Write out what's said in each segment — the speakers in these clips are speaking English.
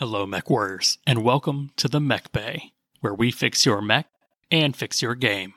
Hello, Mech Warriors, and welcome to the Mech Bay, where we fix your mech and fix your game.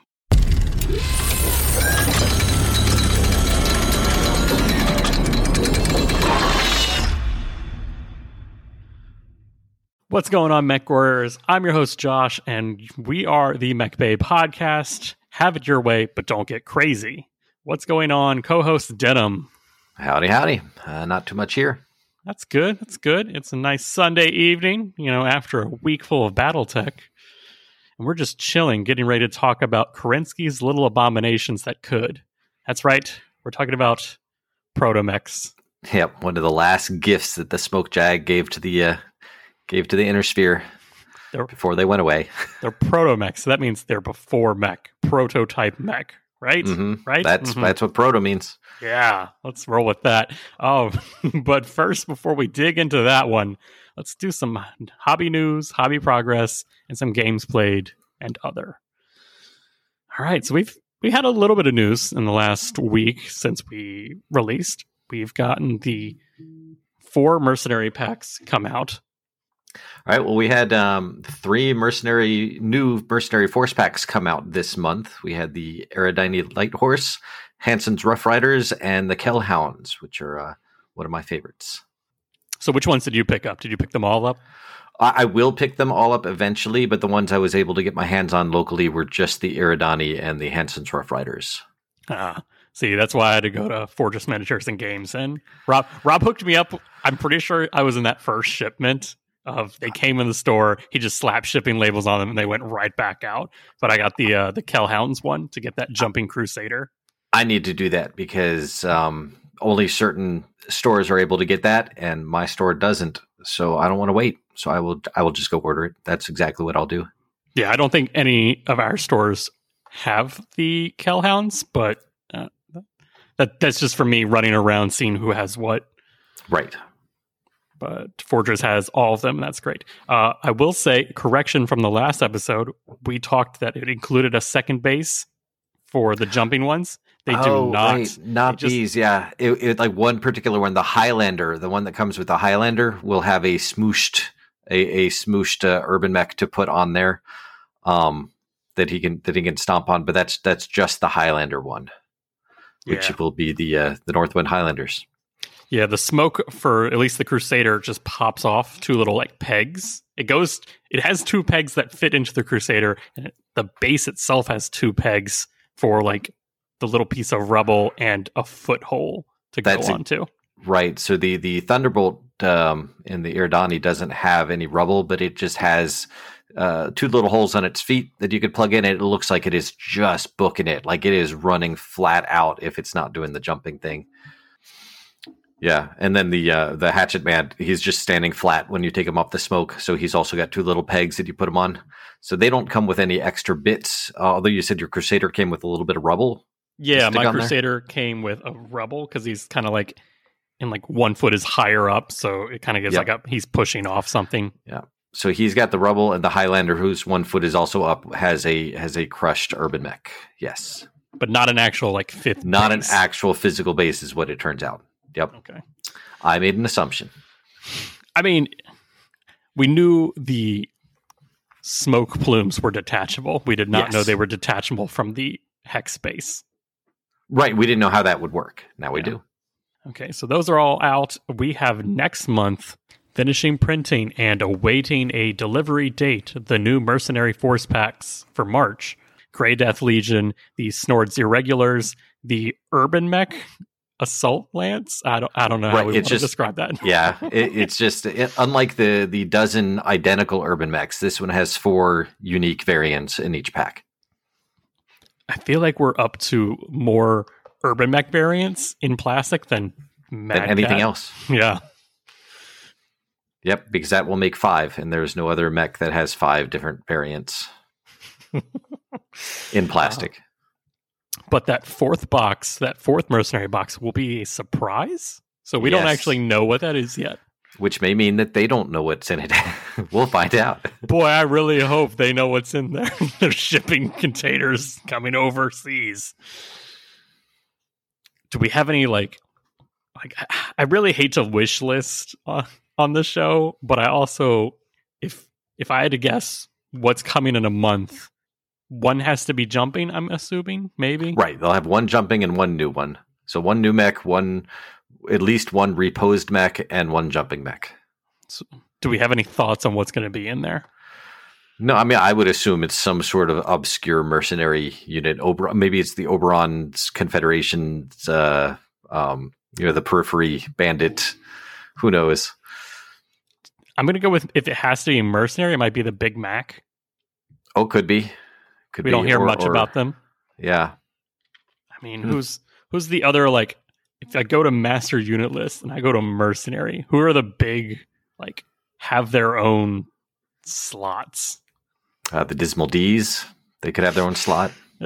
What's going on, Mech Warriors? I'm your host, Josh, and we are the Mech Bay podcast. Have it your way, but don't get crazy. What's going on, co host Denham? Howdy, howdy. Uh, not too much here. That's good. That's good. It's a nice Sunday evening, you know, after a week full of Battletech. And we're just chilling, getting ready to talk about Kerensky's little abominations that could. That's right. We're talking about Protomechs. Yep, one of the last gifts that the Smoke Jag gave to the uh, gave to the inner sphere They're, before they went away. they're Protomechs. So that means they're before mech, prototype mech, right? Mhm. Right? That's Mhm. that's what proto means. Yeah, let's roll with that. Oh, but first, before we dig into that one, let's do some hobby news, hobby progress, and some games played and other. All right, so we've we had a little bit of news in the last week since we released. We've gotten the four mercenary packs come out. All right. Well, we had um, three mercenary new mercenary force packs come out this month. We had the Eridani Light Horse, Hanson's Rough Riders, and the Kellhounds, which are uh, one of my favorites. So, which ones did you pick up? Did you pick them all up? I, I will pick them all up eventually, but the ones I was able to get my hands on locally were just the Eridani and the Hanson's Rough Riders. Ah, see, that's why I had to go to Fortress Miniatures and Games. And Rob Rob hooked me up. I'm pretty sure I was in that first shipment of they came in the store. He just slapped shipping labels on them and they went right back out. But I got the uh, the Kellhounds one to get that jumping Crusader. I need to do that because um, only certain stores are able to get that, and my store doesn't. So I don't want to wait. So I will. I will just go order it. That's exactly what I'll do. Yeah, I don't think any of our stores have the Kellhounds, but uh, that that's just for me running around seeing who has what. Right. But Fortress has all of them, and that's great. Uh, I will say, correction from the last episode, we talked that it included a second base for the jumping ones. They do Oh, not. right. Not just- these. Yeah. It, it like one particular one, the Highlander, the one that comes with the Highlander, will have a smooshed a, a smooshed uh, urban mech to put on there. Um, that he can that he can stomp on, but that's that's just the Highlander one, which Yeah. will be the uh, the Northwind Highlanders. Yeah, the smoke for at least the Crusader just pops off two little like pegs. It goes. It has two pegs that fit into the Crusader, and it, the base itself has two pegs for like the little piece of rubble and a foothold to That's go onto. Right. So the the Thunderbolt um, in the Eridani doesn't have any rubble, but it just has uh, two little holes on its feet that you could plug in. And it looks like it is just booking it, like it is running flat out if it's not doing the jumping thing. Yeah, and then the uh, the Hatchet Man, he's just standing flat when you take him off the smoke. So he's also got two little pegs that you put him on. So they don't come with any extra bits. Uh, although you said your Crusader came with a little bit of rubble. Yeah, my on there? Crusader came with a rubble because he's kind of like in like one foot is higher up, so it kind of gives Yep. like a he's pushing off something. Yeah. So he's got the rubble, and the Highlander, whose one foot is also up, has a has a crushed urban mech. Yes, but not an actual like fifth. not base. an actual physical base, is what it turns out. Yep, Okay, I made an assumption. I mean, we knew the smoke plumes were detachable. We did not Yes. know they were detachable from the hex base. Right, we didn't know how that would work. Now we Yeah. do. Okay, so those are all out. We have next month finishing printing and awaiting a delivery date. The new Mercenary Force packs for March: Grey Death Legion, the Snords Irregulars, the Urban Mech Assault Lance. I don't, I don't know how we want to just- describe that. Yeah, it, it's just it, unlike the the dozen identical urban mechs. This one has four unique variants in each pack. I feel like we're up to more Urban Mech variants in plastic than than anything else. Yeah. Yep, because that will make five, and there's no other mech that has five different variants in plastic. But that fourth box, that fourth mercenary box, will be a surprise. So we don't actually know what that is yet. which may mean that they don't know what's in it. we'll find out. Boy, I really hope they know what's in there. They're shipping containers coming overseas. Do we have any like like I- I really hate to wish list on, on the show, but I also if if I had to guess what's coming in a month, one has to be jumping, I'm assuming, maybe. Right. They'll have one jumping and one new one. So one new mech, one at least one reposed mech, and one jumping mech. So, do we have any thoughts on what's going to be in there? No, I mean I would assume it's some sort of obscure mercenary unit. Ober- maybe it's the Oberon's Confederation's, uh, um, you know, the Periphery Bandit. Who knows? I'm going to go with if it has to be mercenary, it might be the Big Mac. Oh, could be. Could we be. don't hear Or- much or- about them. Yeah, I mean, Hmm. who's who's the other like? If I go to master unit list and I go to mercenary, who are the big like have their own slots? uh, the Dismal D's. They could have their own slot.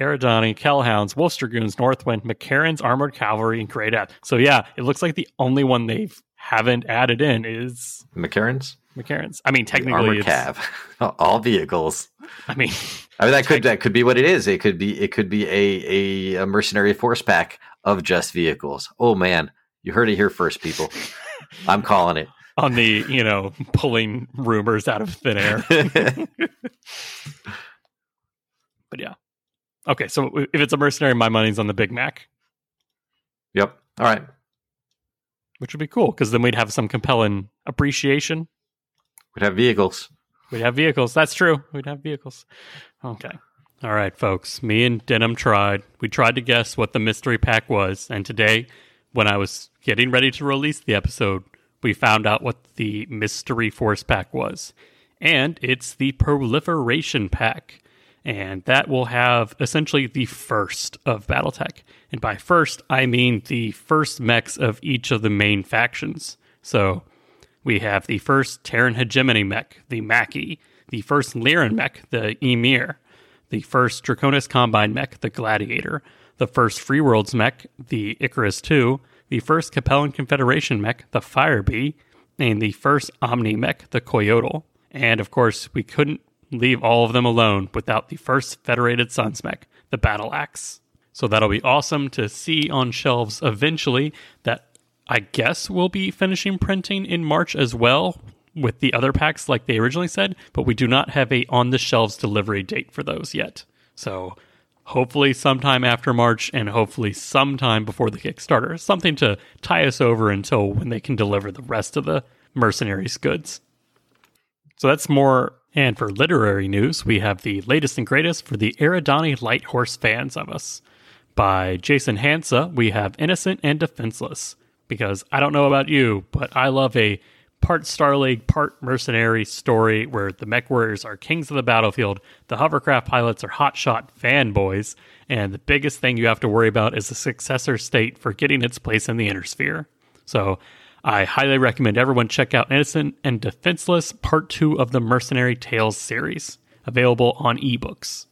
Eridani, Kellhounds, Wolf Dragoons, Northwind, McCarron's Armored Cavalry, and Great App. So yeah, it looks like the only one they haven't added in is McCarron's McCarron's. I mean, The technically, armored it's, cav. All vehicles. I mean, I mean that could that could be what it is. It could be it could be a, a a mercenary force pack of just vehicles. Oh man, you heard it here first, people. I'm calling it. on the you know pulling rumors out of thin air. But yeah, okay. So if it's a mercenary, my money's on the Big Mac, yep. All right. which would be cool because then we'd have some compelling appreciation. We'd have vehicles. We'd have vehicles. That's true. We'd have vehicles. Oh. Okay. All right, folks. Me and Denham tried. We tried to guess what the mystery pack was. And today, when I was getting ready to release the episode, we found out what the mystery force pack was. And it's the proliferation pack. And that will have essentially the first of Battletech. And by first, I mean the first mechs of each of the main factions. So we have the first Terran hegemony mech, the Mackie, the first Lyran mech, the Ymir, the first Draconis Combine mech, the Gladiator, the first Free Worlds mech, the Icarus II, the first Capellan Confederation mech, the Firebee, and the first Omni mech, the Coyote. And of course, we couldn't leave all of them alone without the first Federated Suns mech, the Battle Axe. So that'll be awesome to see on shelves eventually. That I guess we'll be finishing printing in March as well with the other packs like they originally said, but we do not have a on the shelves delivery date for those yet. So hopefully sometime after March and hopefully sometime before the Kickstarter. Something to tie us over until when they can deliver the rest of the mercenaries goods. So that's more. And for literary news, we have the latest and greatest for the Eridani Light Horse fans of us. By Jason Hansa, we have Innocent and Defenseless. Because I don't know about you, but I love a part Star League, part mercenary story where the mech warriors are kings of the battlefield, the hovercraft pilots are hotshot fanboys, and the biggest thing you have to worry about is the successor state for getting its place in the inner sphere. So I highly recommend everyone check out Innocent and Defenseless Part 2 of the Mercenary Tales series, available on ebooks.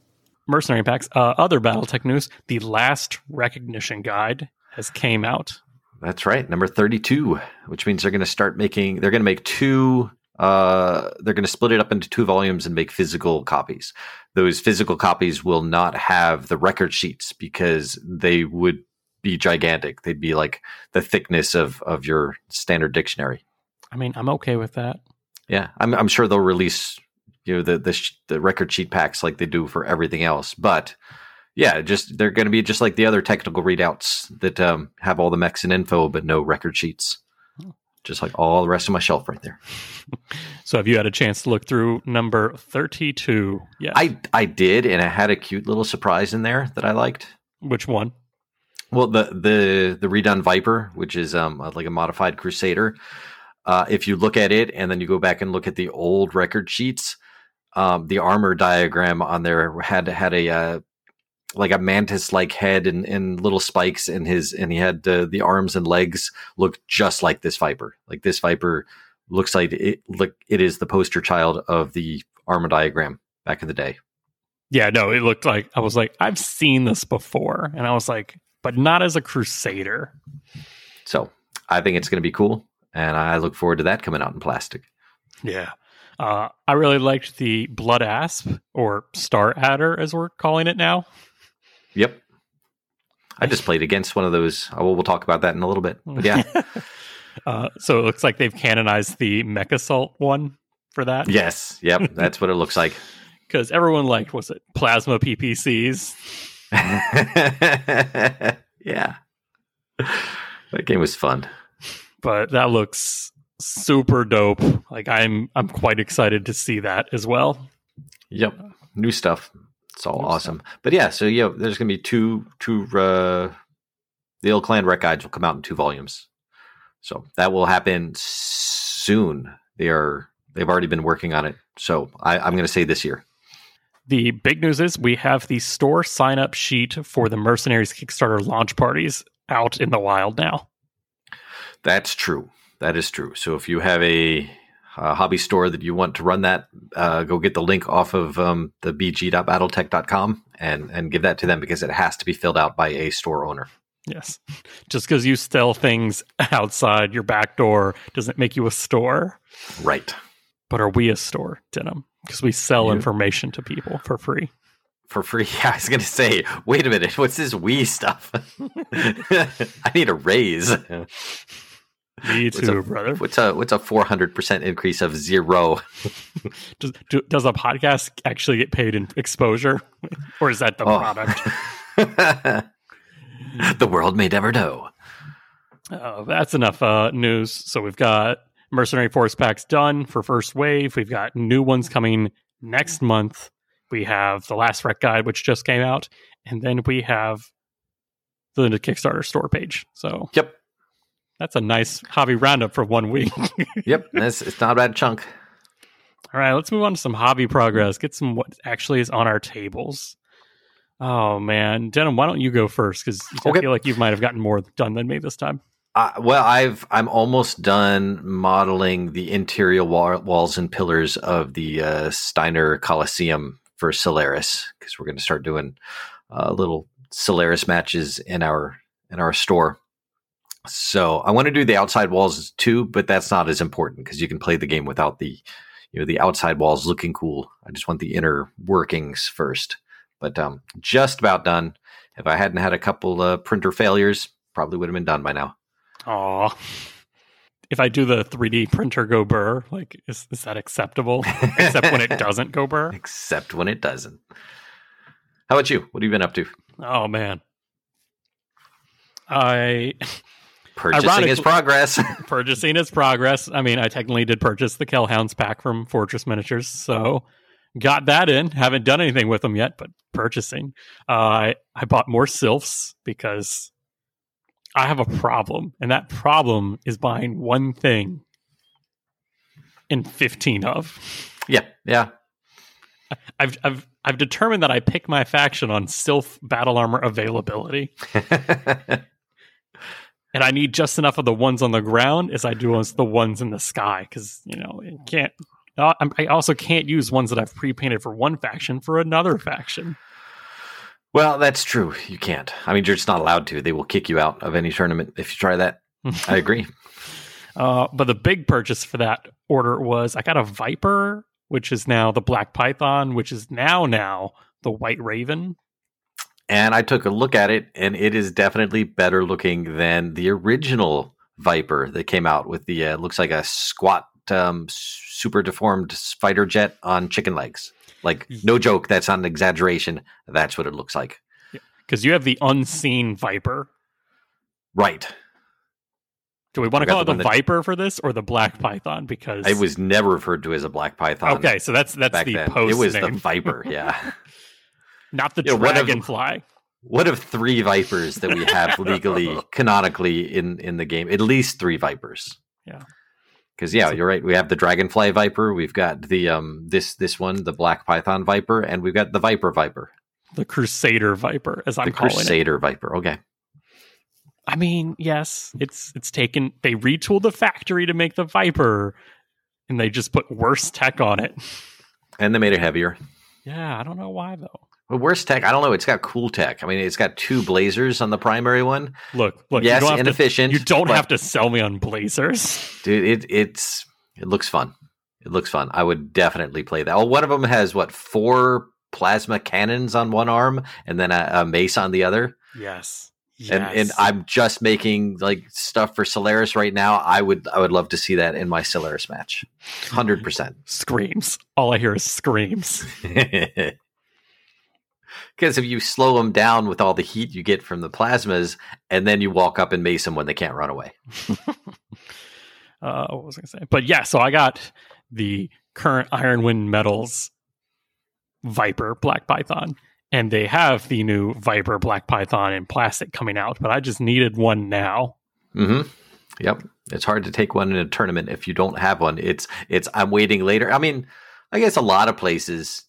Mercenary packs, uh, other Battletech news, the last recognition guide has came out. That's right, number thirty-two, which means they're going to start making. They're going to make two. Uh, they're going to split it up into two volumes and make physical copies. Those physical copies will not have the record sheets because they would be gigantic. They'd be like the thickness of of your standard dictionary. I mean, I'm okay with that. Yeah, I'm, I'm sure they'll release you know the the, sh- the record sheet packs like they do for everything else. But yeah, just they're going to be just like the other technical readouts that um, have all the mechs and info but no record sheets. Just like all the rest of my shelf right there. So, have you had a chance to look through number 32? Yes. I I did, and I had a cute little surprise in there that I liked. Which one? Well, the the the redone Viper, which is um like a modified Crusader. Uh, if you look at it and then you go back and look at the old record sheets, um, the armor diagram on there had had a uh, like a mantis like head and, and little spikes in his and he had uh, the arms and legs look just like this Viper. Like this Viper looks like it look it is the poster child of the armor diagram back in the day. Yeah, no, it looked like I was like, I've seen this before. And I was like, but not as a Crusader. So I think it's going to be cool, and I look forward to that coming out in plastic. Yeah. Uh, I really liked the Blood Asp or Star Adder, as we're calling it now. Yep. I just played against one of those. Oh, we'll talk about that in a little bit. But yeah, Uh, so it looks like they've canonized the MechAssault one for that. Yes, yep, that's what it looks like. Because everyone liked, was it plasma PPCs? yeah, that game was fun. But that looks super dope. Like I'm, I'm quite excited to see that as well. Yep, new stuff. It's all awesome. But yeah, so yeah, there's gonna be two two uh the old Clan Rec Guides will come out in two volumes. So that will happen soon. They are they've already been working on it. So I, I'm gonna say this year. The big news is we have the store sign up sheet for the Mercenaries Kickstarter launch parties out in the wild now. That's true. That is true. So if you have a, a hobby store that you want to run that, uh, go get the link off of um, the bg.battletech.com and and give that to them because it has to be filled out by a store owner. Yes. Just because you sell things outside your back door doesn't make you a store. Right. But are we a store, Denham? Because we sell information to people for free. For free. Yeah, I was gonna say, wait a minute, what's this we stuff? I need a raise. Me What's too, up? brother. What's a what's a four hundred percent increase of zero? Does, do, does a podcast actually get paid in exposure? or is that the Oh. product? the world may never know. Uh, that's enough uh, news. So we've got Mercenary Force packs done for first wave. We've got new ones coming next month. We have the last rec guide, which just came out, and then we have the Kickstarter store page. So Yep. That's a nice hobby roundup for one week. Yep. That's it's not a bad chunk. All right, let's move on to some hobby progress. Get some what actually is on our tables. Oh man, Denham, why don't you go first? Because I feel like you might have gotten more done than me this time. Uh, well, I've I'm almost done modeling the interior wall, walls and pillars of the uh, Steiner Coliseum for Solaris because we're going to start doing uh, little Solaris matches in our in our store. So I want to do the outside walls too, but that's not as important because you can play the game without the you know the outside walls looking cool. I just want the inner workings first. But um, just about done. If I hadn't had a couple uh, printer failures, probably would have been done by now. Aw. If I do the 3D printer go burr, like is is that acceptable? Except when it doesn't go burr. except when it doesn't. How about you? What have you been up to? Oh man. I Purchasing is progress. purchasing its progress. I mean, I technically did purchase the Kellhounds pack from Fortress Miniatures, so got that in. Haven't done anything with them yet, but purchasing. Uh, I I bought more sylphs because I have a problem, and that problem is buying one thing in fifteen of. yeah, yeah. I've I've I've determined that I pick my faction on sylph battle armor availability, and I need just enough of the ones on the ground as I do as the ones in the sky because you know it can't. uh, I also can't use ones that I've pre-painted for one faction for another faction. well, that's true. You can't. I mean, you're just not allowed to. They will kick you out of any tournament if you try that. I agree. Uh, but the big purchase for that order was I got a Viper, which is now the Black Python, which is now now the White Raven. And I took a look at it, and it is definitely better looking than the original Viper that came out with the uh, looks like a squat, um, super deformed fighter jet on chicken legs. Like, no joke. That's not an exaggeration. That's what it looks like. Because you have the unseen Viper. Right. Do we want to call it the the one that- Viper for this or the Black Python? Because It was never referred to as a black python. okay, so that's that's the then. post it was name, the Viper, yeah. not the of- Dragonfly. One of three Vipers that we have legally, canonically in in the game. At least three Vipers. Yeah. Because yeah, you're right. We have the Dragonfly Viper. We've got the um this this one, the Black Python Viper, and we've got the Viper Viper, the Crusader Viper, as I'm the calling it. Crusader Viper. Okay. I mean, yes, it's it's taken. They retooled the factory to make the Viper, and they just put worse tech on it. And they made it heavier. Yeah, I don't know why though. Well, worse tech. I don't know. It's got cool tech. I mean, it's got two blazers on the primary one. Look, look. yes, you don't have inefficient. To, you don't have to sell me on Blazers. dude it it's it looks fun it looks fun i would definitely play that well one of them has what four plasma cannons on one arm and then a, a mace on the other Yes, and and I'm just making like stuff for Solaris right now. I would I would love to see that in my Solaris match, hundred percent. Screams. All I hear is screams. Because if you slow them down with all the heat you get from the plasmas, and then you walk up and mace them when they can't run away. uh, what was I going to say? But yeah, so I got the current Ironwind Metals Viper Black Python, and they have the new Viper Black Python in plastic coming out, but I just needed one now. Mm-hmm. Yep, it's hard to take one in a tournament if you don't have one. It's it's I'm waiting later. I mean, I guess a lot of places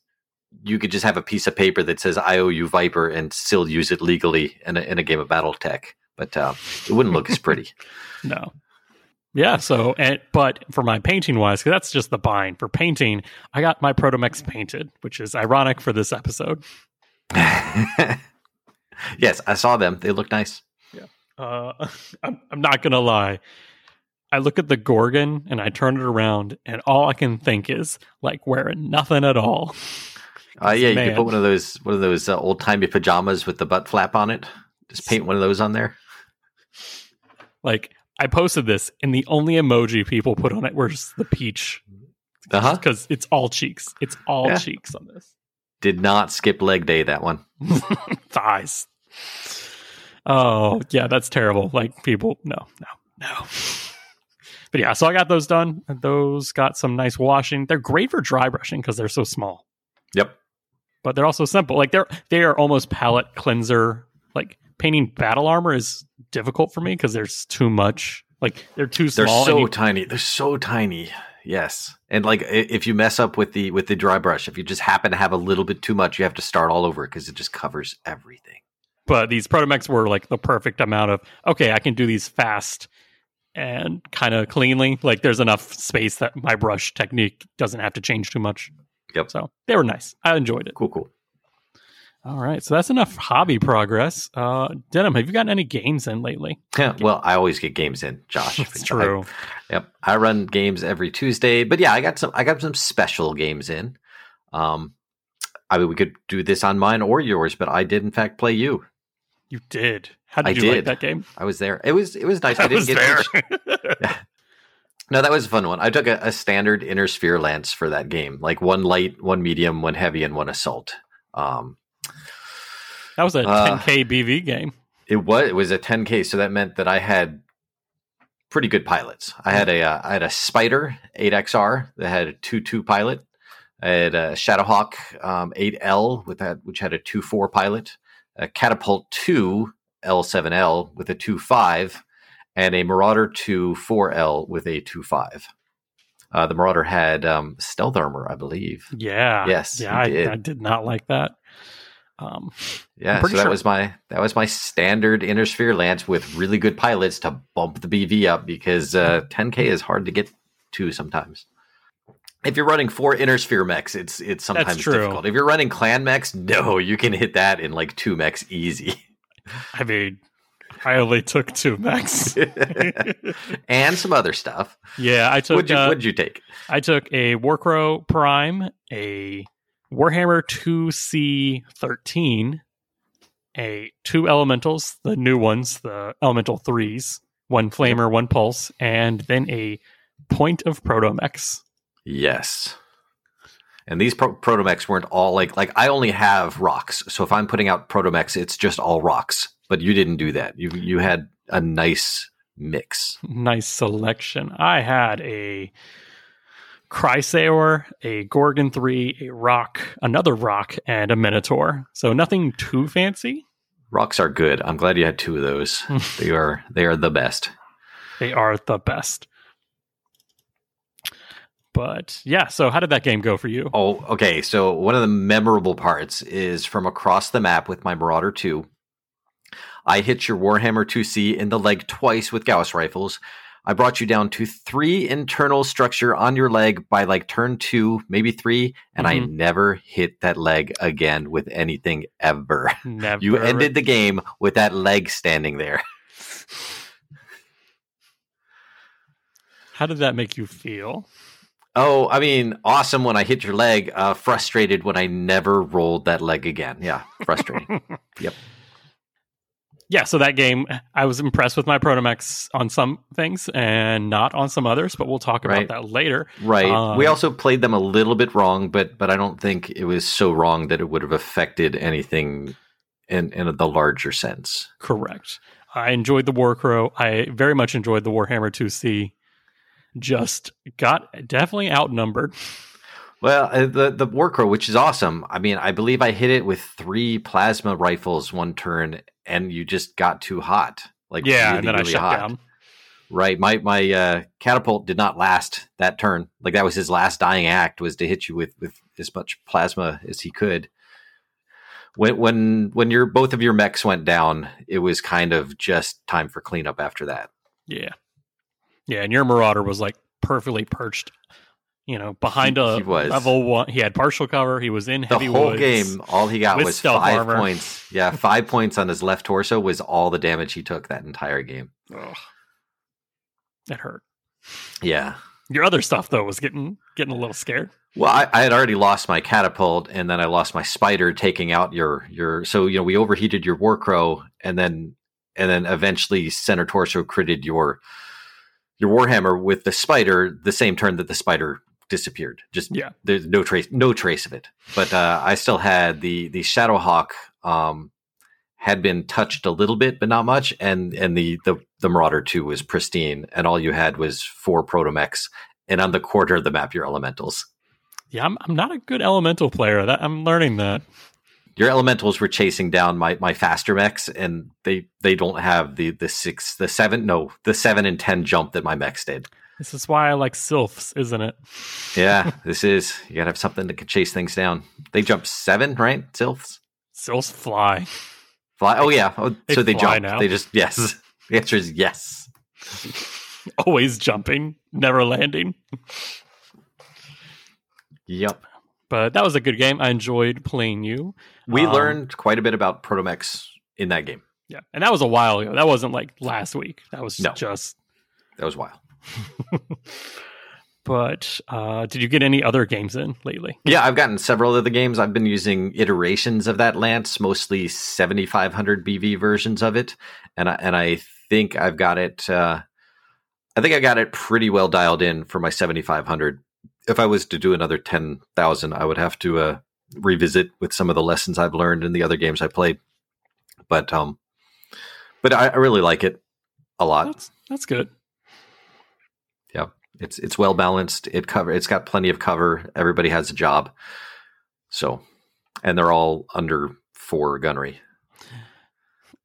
you could just have a piece of paper that says "I owe you Viper" and still use it legally in a, in a game of BattleTech, but uh, it wouldn't look as pretty. No. Yeah. So, and, but for my painting wise, because that's just the bind. For painting, I got my Protomechs painted, which is ironic for this episode. yes, I saw them. They look nice. Yeah. Uh, I'm, I'm not gonna lie. I look at the Gorgon and I turn it around, and all I can think is like wearing nothing at all. Uh, yeah, you can put one of those one of those uh, old timey pajamas with the butt flap on it. Just paint one of those on there. Like I posted this, and the only emoji people put on it was the peach. Because it's all cheeks. It's all yeah. cheeks on this. Did not skip leg day that one. Thighs. Oh yeah, that's terrible. Like people, no, no, no. But yeah, so I got those done. Those got some nice washing. They're great for dry brushing because they're so small. Yep but they're also simple. Like they're they are almost palette cleanser. Like painting battle armor is difficult for me because there's too much. Like they're too small. They're so you- tiny. They're so tiny. Yes, and like if you mess up with the with the dry brush, if you just happen to have a little bit too much, you have to start all over because it just covers everything. But these Protomechs were like the perfect amount of okay, I can do these fast and kind of cleanly. Like there's enough space that my brush technique doesn't have to change too much. Yep. So they were nice. I enjoyed it. Cool, cool. All right. So that's enough hobby progress. Uh, Denham, have you gotten any games in lately? Yeah, well, I always get games in, Josh. That's true. I, yep. I run games every Tuesday, but yeah, I got some I got some special games in. Um I mean we could do this on mine or yours, but I did in fact play you. You did. How did I you did. like that game? I was there. It was it was nice. I, I didn't get there. No, that was a fun one. I took a, a, standard inner sphere lance for that game, like one light, one medium, one heavy, and one assault. Um, that was a uh, 10k BV game. It was. It was a 10k, so that meant that I had pretty good pilots. I had a uh, I had a Spider 8XR that had a 2-2 pilot. I had a Shadowhawk um, 8L with that, which had a 2-4 pilot. A Catapult 2 L7L with a 2-5 and a Marauder 2 4L with a 2 5. Uh, the Marauder had um, stealth armor, I believe. Yeah. Yes. Yeah, I did. I did. not like that. Um, yeah, so that sure. was my that was my standard inner sphere lance with really good pilots to bump the BV up because uh, 10k is hard to get to sometimes. If you're running four inner sphere mechs, it's it's sometimes difficult. If you're running clan mechs, no, you can hit that in like two mechs easy. I mean, I only took two max, and some other stuff. Yeah, I took. What'd you, uh, what'd you take? I took a Warcrow Prime, a Warhammer 2C13, a two elementals, the new ones, the elemental threes, one flamer, one pulse, and then a point of protomechs. Yes. And these pro- protomechs weren't all like like I only have Rocs. So if I'm putting out protomechs, it's just all Rocs. But you didn't do that. You you had a nice mix. Nice selection. I had a Chrysaor, a Gorgon 3, a Roc, another Roc, and a Minotaur. So nothing too fancy. Rocs are good. I'm glad you had two of those. they are they are the best. They are the best. But yeah, so how did that game go for you? Oh, okay. So one of the memorable parts is from across the map with my Marauder 2. I hit your Warhammer 2C in the leg twice with Gauss rifles. I brought you down to three internal structure on your leg by like turn two, maybe three, and mm-hmm. I never hit that leg again with anything ever. Never. You ended the game with that leg standing there. How did that make you feel? Oh, I mean, awesome when I hit your leg. Uh, frustrated when I never rolled that leg again. Yeah, frustrating. yep. Yeah, so that game, I was impressed with my Protomechs on some things and not on some others, but we'll talk about Right. that later. Right. Um, we also played them a little bit wrong, but but I don't think it was so wrong that it would have affected anything in in the larger sense. Correct. I enjoyed the Warcrow. I very much enjoyed the Warhammer 2C. Just got definitely outnumbered. Well, uh, the the Warcrow, which is awesome. I mean, I believe I hit it with three plasma rifles one turn, and you just got too hot. Like yeah, really, and then I shut hot. down. Right. My my uh, catapult did not last that turn. Like that was his last dying act was to hit you with with as much plasma as he could. When when when your both of your mechs went down, it was kind of just time for cleanup after that. Yeah. Yeah, and your Marauder was like perfectly perched, you know, behind He- a he level one. He had partial cover. He was in The heavy whole woods. game, all he got was five armor. points. Yeah, five points on his left torso was all the damage he took that entire game. Ugh. That hurt. Yeah. Your other stuff though was getting getting a little scared. Well, I, I had already lost my catapult, and then I lost my spider, taking out your your. So you know, we overheated your warcrow, and then and then eventually center torso critted your your warhammer with the spider the same turn that the spider disappeared. Just Yeah. there's no trace no trace of it. But uh, I still had the the Shadowhawk um, had been touched a little bit, but not much, and and the the the Marauder two was pristine, and all you had was four protomechs, and on the quarter of the map your elementals. Yeah, I'm I'm not a good elemental player. That I'm learning that. Your elementals were chasing down my my faster mechs, and they they don't have the the six the seven no the seven and ten jump that my mechs did. This is why I like sylphs, isn't it? Yeah, this is you gotta have something that can chase things down. They jump seven, right? Sylphs Sylphs fly. fly. Oh yeah, oh, They so they jump. now. They just yes. The answer is yes. Always jumping, never landing. Yep. But that was a good game. I enjoyed playing you. We Um, learned quite a bit about protomechs in that game. Yeah. And that was a while ago. That wasn't like last week. That was No. just That was wild. but uh did you get any other games in lately? Yeah, I've gotten several of the games. I've been using iterations of that lance, mostly 7500 BV versions of it, and I, and I think I've got it. Uh, I think I got it pretty well dialed in for my 7500. If I was to do another 10,000, I would have to uh, revisit with some of the lessons I've learned in the other games I played. But um, but I, I really like it a lot. That's that's good. It's it's well balanced. It cover it's got plenty of cover. Everybody has a job. So, and they're all under four gunnery,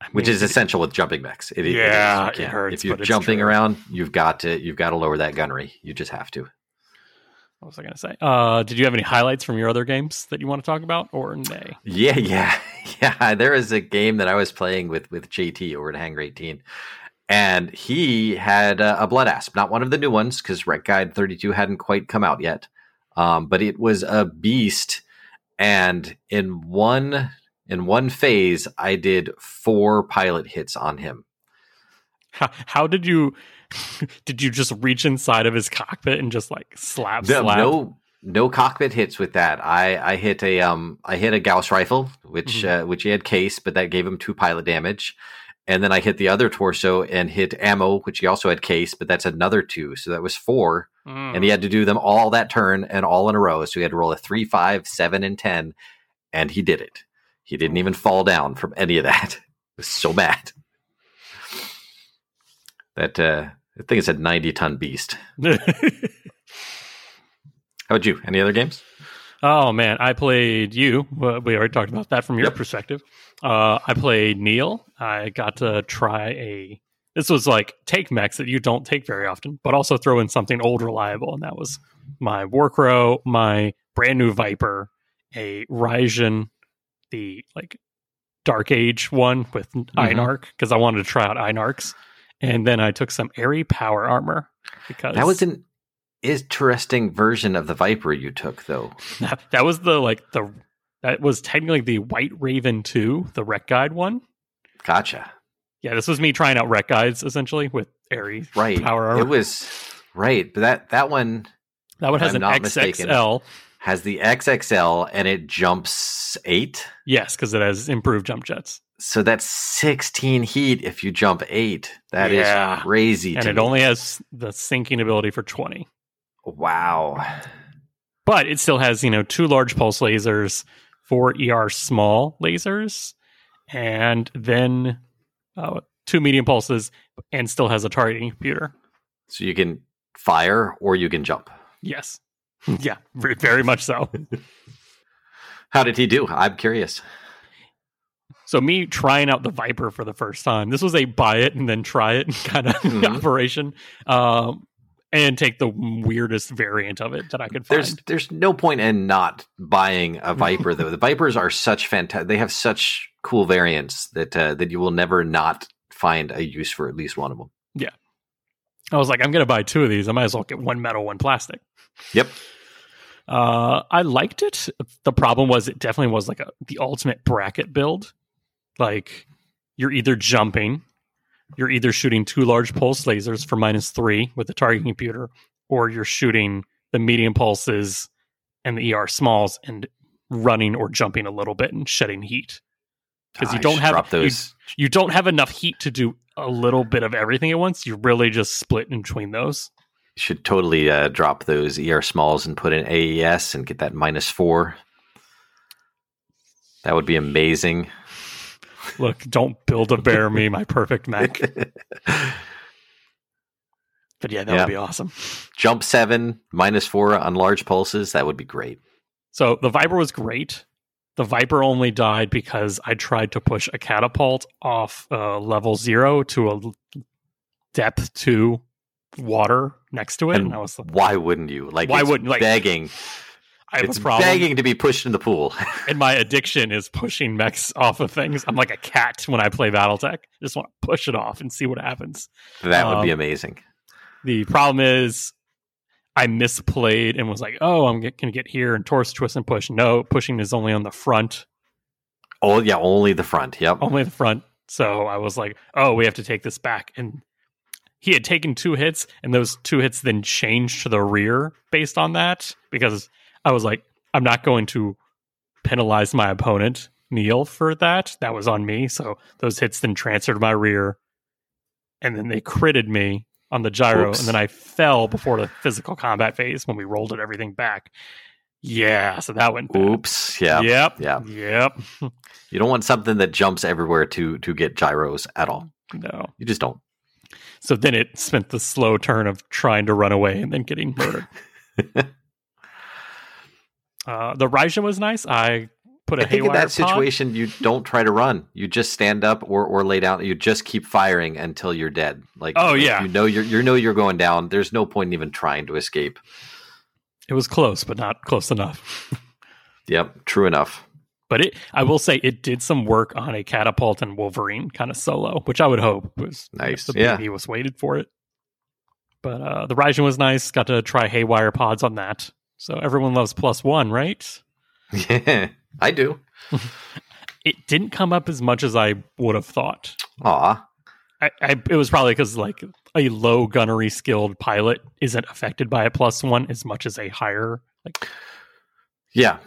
I which is essential with jumping mechs. It, it is. Yeah, You it hurts, If you're jumping true. around, you've got to you've got to lower that gunnery. You just have to. What was I going to say? Uh, did you have any highlights from your other games that you want to talk about, or nay? Yeah, yeah, yeah. There is a game that I was playing with with JT over at Hangar 18, and he had a, a Blood Asp, not one of the new ones because Rec Guide 32 hadn't quite come out yet, um, but it was a beast. And in one in one phase, I did four pilot hits on him. How, how did you did you just reach inside of his cockpit and just like slap No, slap? no, no cockpit hits with that. I, I hit a um I hit a Gauss rifle, which Mhm. uh, which he had case, but that gave him two pilot damage. And then I hit the other torso and hit ammo, which he also had case, but that's another two, so that was four. Mm. And he had to do them all that turn and all in a row. So he had to roll a three, five, seven, and ten, and he did it. He didn't even fall down from any of that. It was so bad. That uh, I think it's a ninety ton beast. How about you? Any other games? Oh man, I played you. We already talked about that from your Yep. perspective. Uh, I played Neil. I got to try a. This was like take mechs that you don't take very often, but also throw in something old reliable, and that was my Warcrow, my brand new Viper, a Raijin, the like Dark Age one with iNarc because I wanted to try out iNarcs, and then I took some Airy Power Armor because That was an interesting version of the Viper you took, though. that, that was the like the that was technically the White Raven two, the Rec Guide one. Gotcha. Yeah, this was me trying out Rec Guides essentially with Airy Right. Power Armor. It was right, but that that one that one has I'm an XXL. mistaken. has the XXL and it jumps eight. Yes, because it has improved jump jets. So that's 16 heat if you jump eight. That is Yeah. crazy. and it me. only has the sinking ability for 20. Wow. But it still has, you know, two large pulse lasers, four ER small lasers, and then uh, two medium pulses, and still has a targeting computer. So you can fire or you can jump. Yes. yeah, very, much so. How did he do? I'm curious. So me trying out the Viper for the first time. This was a buy it and then try it kind of Mhm. operation, um, and take the weirdest variant of it that I could find. There's there's no point in not buying a Viper though. The Vipers are such fantastic. They have such cool variants that uh, that you will never not find a use for at least one of them. Yeah. I was like, I'm going to buy two of these. I might as well get one metal, one plastic. Yep. Uh, I liked it. The problem was it definitely was like a the ultimate bracket build. Like you're either jumping, you're either shooting two large pulse lasers for minus three with the targeting computer, or you're shooting the medium pulses and the ER smalls and running or jumping a little bit and shedding heat. Because you don't have you, you don't have enough heat to do a little bit of everything at once. You're really just split in between those. You should totally uh, drop those ER smalls and put in AES and get that minus four. That would be amazing. Look, don't build a bear me my perfect mech. But yeah, that Yeah. would be awesome. Jump seven, minus four on large pulses. That would be great. So the Viper was great. The Viper only died because I tried to push a catapult off uh, level zero to a depth two water next to it. And, And I was like, Why wouldn't you? Like, Why it's wouldn't- like, begging? I have It's a problem. begging to be pushed in the pool. And my addiction is pushing mechs off of things. I'm like a cat when I play Battletech. I just want to push it off and see what happens. that would be Um, amazing. The problem is I misplayed and was like, oh, I'm going to get here and torso twist and push. No, pushing is only on the front, Oh yeah, only the front. Yep. only the front. So I was like, oh, we have to take this back. And he had taken two hits, and those two hits then changed to the rear based on that because I was like, I'm not going to penalize my opponent, Neil, for that. That was on me. So those hits then transferred to my rear, and then they critted me on the gyro, Oops. and then I fell before the physical combat phase when we rolled it everything back. Yeah, so that went bad. Oops. Yeah. Yep. Yeah. Yep. You don't want something that jumps everywhere to to get gyros at all. No. You just don't. So then it spent the slow turn of trying to run away and then getting murdered. uh, the Raijin was nice. I put a I think in that pod. situation, you don't try to run. You just stand up or, or lay down. You just keep firing until you're dead. Like Oh, yeah. you know you're you know you're going down. There's no point in even trying to escape. It was close, but not close enough. Yep, true enough. But it, I will say, it did some work on a catapult and Wolverine kind of solo, which I would hope was Nice. The Yeah. he was waited for it. But uh, the Raijin was nice. Got to try haywire pods on that. So everyone loves plus one, right? Yeah, I do. It didn't come up as much as I would have thought. Aw, I, I it was probably because like a low gunnery skilled pilot isn't affected by a plus one as much as a higher like yeah,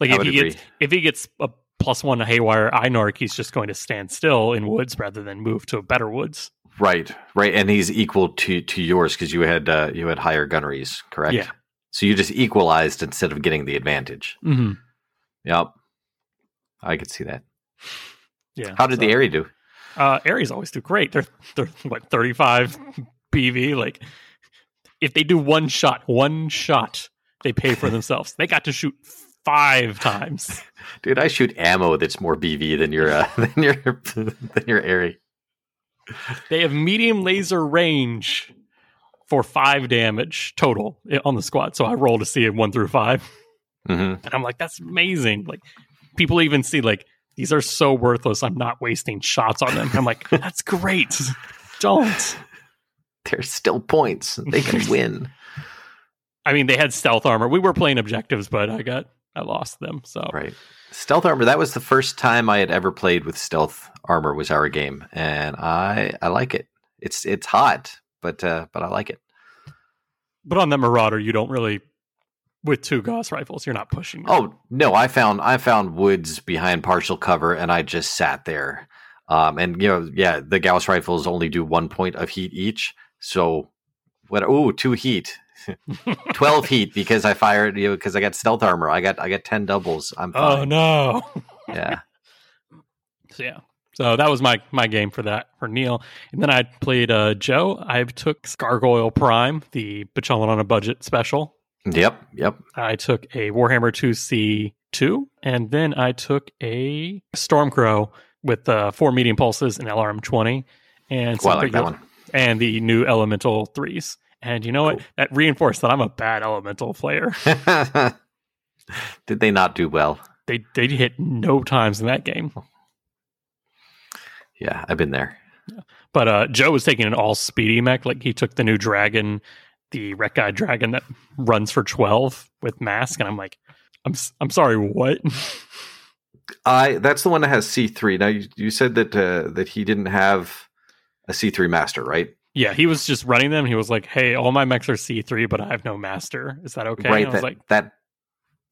like I if he agree. gets if he gets a plus one haywire iNarc, he's just going to stand still in woods rather than move to better woods. right, right. And he's equal to to yours because you had uh, you had higher gunneries, correct? Yeah. So you just equalized instead of getting the advantage. Mm-hmm. Yep, I could see that. Yeah. How did so- the Airy do? Uh, Aries always do great. They're they're what thirty five BV. Like if they do one shot, one shot, they pay for themselves. they got to shoot five times. Dude, I shoot ammo that's more BV than your uh, than your than your Airy. They have medium laser range for five damage total on the squad. So I roll to see it one through five, hmm and I'm like, that's amazing. Like people even see like these are so worthless. I'm not wasting shots on them. I'm like, that's great. Don't. There's still points. They can win. I mean, they had stealth armor. We were playing objectives, but I got I lost them. So Right. Stealth armor. That was the first time I had ever played with stealth armor. Was our game, and I I like it. It's it's hot, but uh, but I like it. but on that Marauder, you don't really with two Gauss rifles. You're not pushing. Oh no, I found I found woods behind partial cover, and I just sat there. Um, and you know, yeah, the Gauss rifles only do one point of heat each. So what? Oh, two heat, twelve heat because I fired you know because I got stealth armor. I got I got ten doubles. I'm oh no. yeah. So yeah. So that was my my game for that for Neil. And then I played uh Joe. I took Gargoyle Prime, the Bachelor on a budget special. Yep. Yep. I took a Warhammer 2C2, and then I took a Stormcrow with uh, four medium pulses and LRM 20, and I like that one. and the new Elemental threes. And you know what? That reinforced that I'm a bad Elemental player. Did they not do well? they they hit no times in that game. Yeah, I've been there. But uh, Joe was taking an all speedy mech. Like he took the new dragon, the Rec Guide dragon that runs for 12 with MASC, and I'm like, I'm I'm sorry, what? I that's the one that has C three. Now you, you said that uh, that he didn't have a C three master, right? Yeah, he was just running them. He was like, "Hey, all my mechs are C three, but I have no master. Is that okay?" right. And I was that, like, that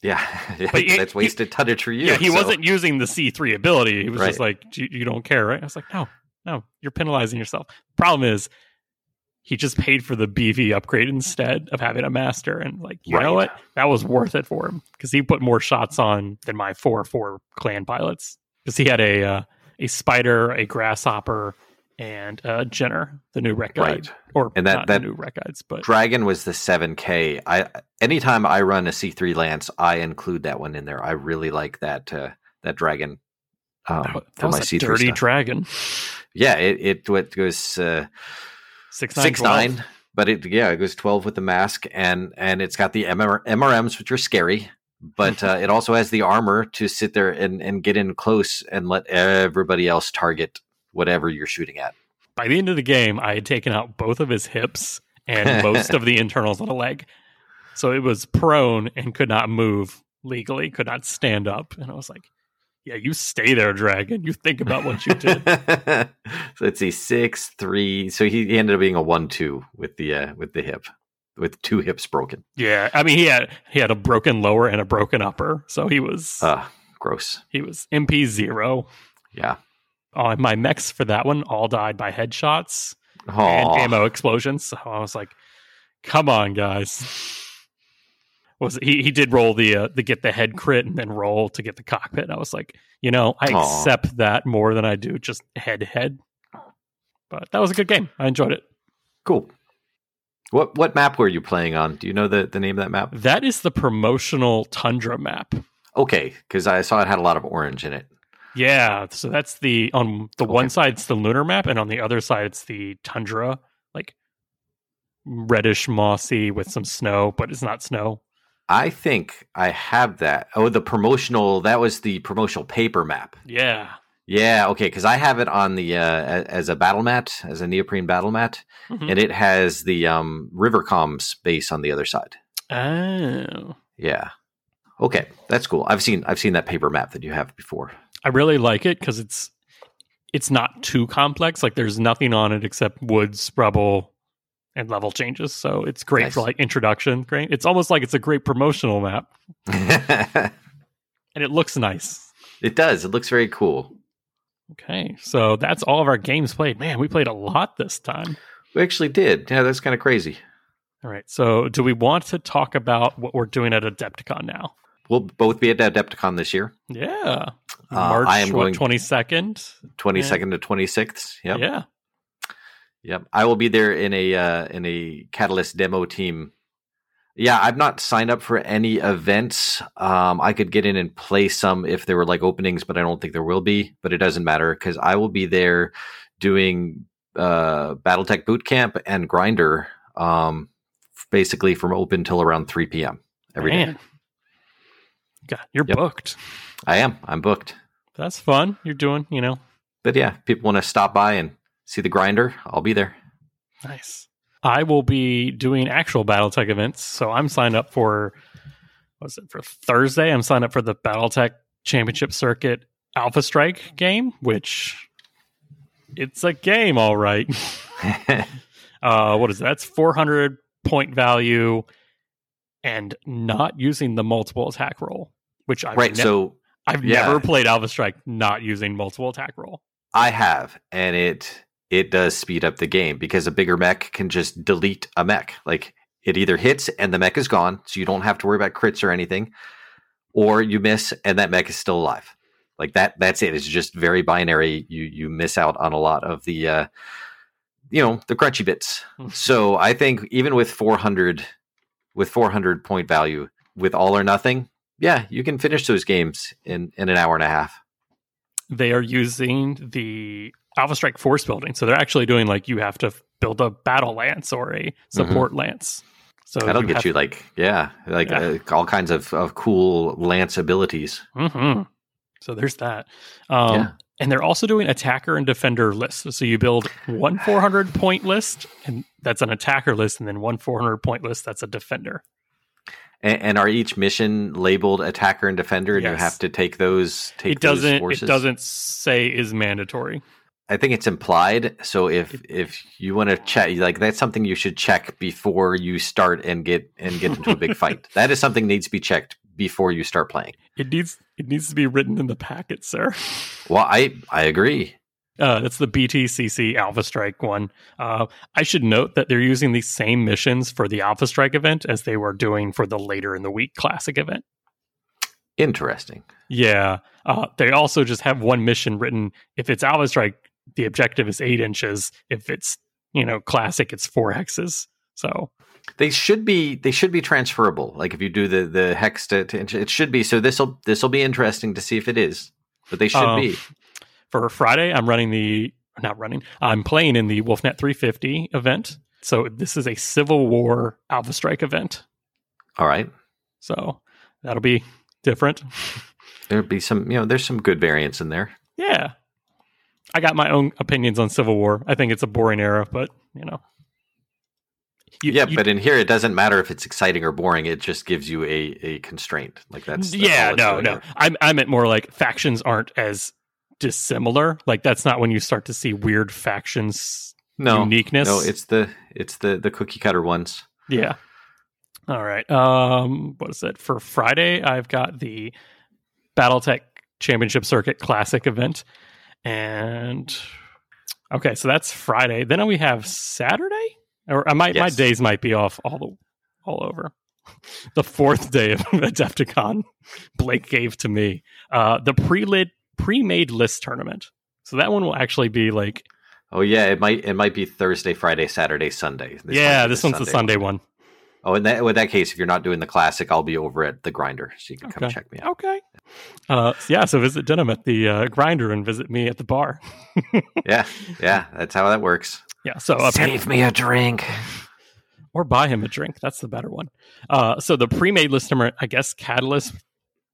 yeah, yeah But that's he- wasted tonnage for you. "Yeah, he so- wasn't using the C three ability. He was just like, you, you don't care, right?" I was like, "No, no, you're penalizing yourself." Problem is, he just paid for the BV upgrade instead of having a master, and like, you know what? That was worth it for him because he put more shots on than my four four clan pilots because he had a uh, a spider, a grasshopper, and a Jenner, the new Rec Guide, Right. or And that- that- the new Rec Guides, but Dragon was the 7K. I anytime I run a C3 Lance, I include that one in there. I really like that uh, that dragon. Um, that, for that was my a C3 dirty stuff. dragon. Yeah, it it, what goes uh, Six nine, six 12. nine, but it yeah it goes twelve with the MASC and and it's got the MR, MRMs which are scary, but uh, it also has the armor to sit there and and get in close and let everybody else target whatever you're shooting at. By the end of the game, I had taken out both of his hips and most of the internals on a leg. So it was prone and could not move legally, could not stand up. And I was like, yeah, you stay there, dragon. You think about what you did. so let's see, six three. So he, he ended up being a one two with the uh, with the hip, with two hips broken. yeah. I mean he had he had a broken lower and a broken upper. So he was Uh gross. he was MP zero. Yeah. Uh, my mechs for that one all died by headshots and ammo explosions. So I was like, "Come on, guys!" Was he he did roll the uh, the get the head crit and then roll to get the cockpit? And I was like, you know, I Aw. accept that more than I do just head head. But that was a good game. I enjoyed it. Cool. What what map were you playing on? Do you know the, the name of that map? That is the promotional Tundra map. Okay, because I saw it had a lot of orange in it. Yeah, so that's the on the one side it's the lunar map, and on the other side it's the tundra, like reddish mossy with some snow, but it's not snow. I think I have that. Oh, the promotional. That was the promotional paper map. Yeah. Yeah, okay, because I have it on the uh, as a battle mat, as a neoprene battle mat, Mhm. and it has the um, Rivercoms base on the other side. Oh. Yeah. Okay, that's cool. I've seen I've seen that paper map that you have before. I really like it because it's it's not too complex. Like there's nothing on it except woods, rubble, and level changes. So it's great Nice. for like introduction. Great. It's almost like it's a great promotional map, and it looks nice. It does. It looks very cool. Okay, so that's all of our games played. Man, we played a lot this time. We actually did. Yeah, that's kind of crazy. All right, so do we want to talk about what we're doing at Adepticon now? We'll both be at Adepticon this year, Yeah, Uh, March I am going- twenty second. twenty second to twenty sixth. Yep. Yeah, Yep. I will be there in a uh, in a Catalyst demo team. Yeah, I've not signed up for any events. Um, I could get in and play some if there were like openings, but I don't think there will be. But it doesn't matter because I will be there doing uh, BattleTech boot camp and grinder, um, basically from open till around three p.m. every day. God, you're Yep. booked. I am. I'm booked. That's fun. You're doing, you know, But yeah, people want to stop by and see the grinder. I'll be there. Nice. I will be doing actual BattleTech events. So I'm signed up for, what was it, for Thursday? I'm signed up for the BattleTech Championship Circuit Alpha Strike game, which it's a game, all right. uh, what is that? That's 400 point value and not using the multiple attack roll, which I've right. ne- so I've yeah. never played Alpha Strike not using multiple attack roll. I have, and it it does speed up the game because a bigger mech can just delete a mech. Like it either hits and the mech is gone, so you don't have to worry about crits or anything, or you miss and that mech is still alive. Like that. That's it. It's just very binary. You you miss out on a lot of the, uh, you know, the crunchy bits. so I think even with four hundred, with four hundred point value, with all or nothing, yeah, you can finish those games in in an hour and a half. They are using the Alpha Strike force building, so they're actually doing like you have to build a battle lance or a support lance. So That'll get have- you like yeah, like Yeah. Uh, all kinds of, of cool lance abilities. Mhm. So there's that. Um, Yeah. And they're also doing attacker and defender lists. So you build one 400 point list, and that's an attacker list, and then one 400 point list that's a defender. And, and are each mission labeled attacker and defender? And you have to take those. Take it those doesn't. forces? It doesn't say is mandatory. I think it's implied. So if if you want to check, like that's something you should check before you start and get and get into a big fight. That is something needs to be checked before you start playing. It needs. It needs to be written in the packet, sir. Well, I I agree. Uh, that's the BTCC Alpha Strike one. Uh, I should note that they're using the same missions for the Alpha Strike event as they were doing for the later in the week classic event. Interesting. Yeah. Uh, they also just have one mission written. If it's Alpha Strike, the objective is eight inches. If it's, you know, classic, it's four hexes. So, They should be they should be transferable. Like if you do the the hex to, to inch, it should be. So this will this will be interesting to see if it is. But they should Um, be. For Friday, I'm running the, not running, I'm playing in the Wolfnet 350 event. So, this is a Civil War Alpha Strike event. All right. So, that'll be different. There'll be some, you know, there's some good variants in there. Yeah. I got my own opinions on Civil War. I think it's a boring era, but, you know. You- yeah, you- but in here it doesn't matter if it's exciting or boring. It just gives you a, a constraint. Like that's, that's yeah, no, no. here. I I meant more like factions aren't as dissimilar. Like that's not when you start to see weird factions No, uniqueness. no, it's the it's the the cookie cutter ones. yeah. All right. Um, what is it for Friday? I've got the BattleTech Championship Circuit Classic event, and okay, so that's Friday. Then we have Saturday, or I might my days might be off all the all over. The fourth day of Adepticon, Blake gave to me uh, the pre-lit pre-made list tournament. So that one will actually be like, Oh yeah, it might it might be Thursday, Friday, Saturday, Sunday. This yeah, this one's the Sunday one. Oh, in that with that case, if you're not doing the classic, I'll be over at the grinder, so you can come check me out. Okay. Uh, yeah, so visit Denim at the uh, grinder and visit me at the bar. Yeah, yeah, that's how that works. Yeah, so uh, me a drink. or buy him a drink. That's the better one. Uh, so the pre-made list number, I guess Catalyst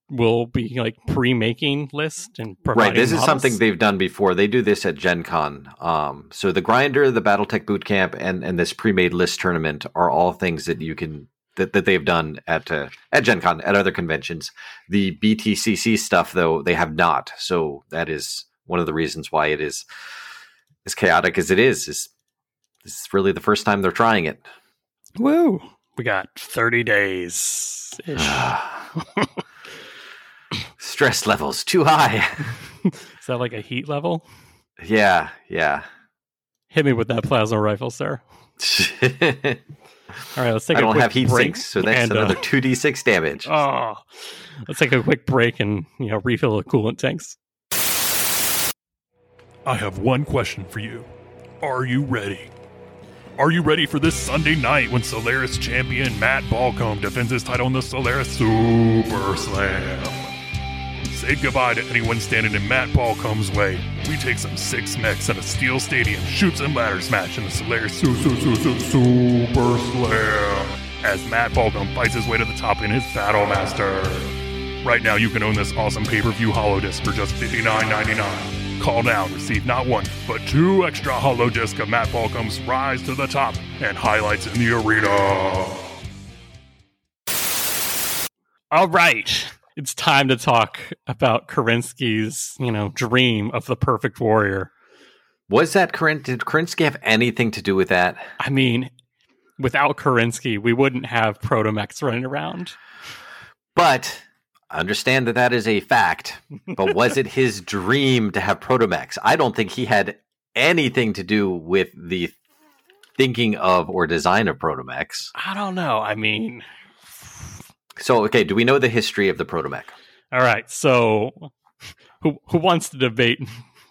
will be like pre-making list and providing Right, this is something they've done before. They do this at Gen Con. Um, so the grinder, the BattleTech Bootcamp, and and this pre-made list tournament are all things that you can that, that they've done at uh, at Gen Con at other conventions. The BTCC stuff, though, they have not. So that is one of the reasons why it is as chaotic as it is. Is this is really the first time they're trying it? Woo! We got thirty days. Is Stress levels too high. Is that like a heat level? yeah, yeah. Hit me with that plasma rifle, sir. All right, let's take. I a don't quick have heat sinks, so that's and, uh, another two d six damage. Oh, let's take a quick break and you know refill the coolant tanks. I have one question for you. Are you ready? Are you ready for this Sunday night when Solaris champion Matt Balcombe defends his title in the Solaris Super Slam? Say goodbye to anyone standing in Matt Balcombe's way. We take some six mechs in a steel stadium, shoots and ladders match in the Solaris Su- Su- Su- Su- Super Slam as Matt Balcombe fights his way to the top in his Battle Master. Right now, you can own this awesome pay per view holo disc for just $59.99. Call now, receive not one, but two extra holo disc of Matt Balcombe's Rise to the Top and highlights in the arena. All right. It's time to talk about Kerensky's, you know, dream of the perfect warrior. Was that Kerensky? did Kerensky have anything to do with that? I mean, without Kerensky, we wouldn't have Protomechs running around. But I understand that that is a fact. But was it his dream to have Protomechs? I don't think he had anything to do with the thinking of or design of Protomechs. I don't know. I mean, So, okay, do we know the history of the Protomech? all right. So, who who wants to debate?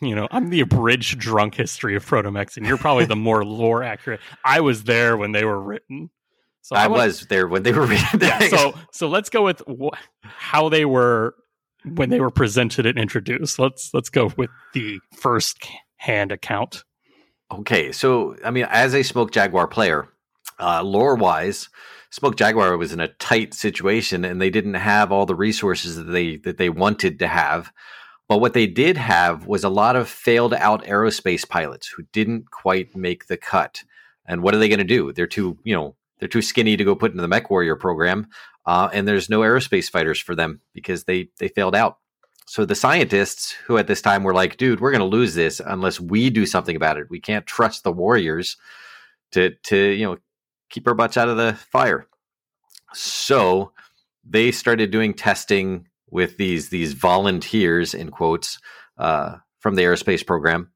You know, I'm the abridged drunk history of Protomechs, and you're probably the more lore accurate. I was there when they were written. So I want- was there when they were written. yeah, so so let's go with wh- how they were when they were presented and introduced. Let's let's go with the first hand account. Okay, so I mean, as a Smoke Jaguar player, uh, lore wise, Smoke Jaguar was in a tight situation, and they didn't have all the resources that they that they wanted to have. But what they did have was a lot of failed out aerospace pilots who didn't quite make the cut. And what are they going to do? They're too, you know, they're too skinny to go put into the Mech Warrior program, uh, and there's no aerospace fighters for them because they they failed out. So the scientists who at this time were like, dude, we're going to lose this unless we do something about it. We can't trust the warriors to to you know keep our butts out of the fire. So they started doing testing with these these volunteers in quotes uh, from the aerospace program,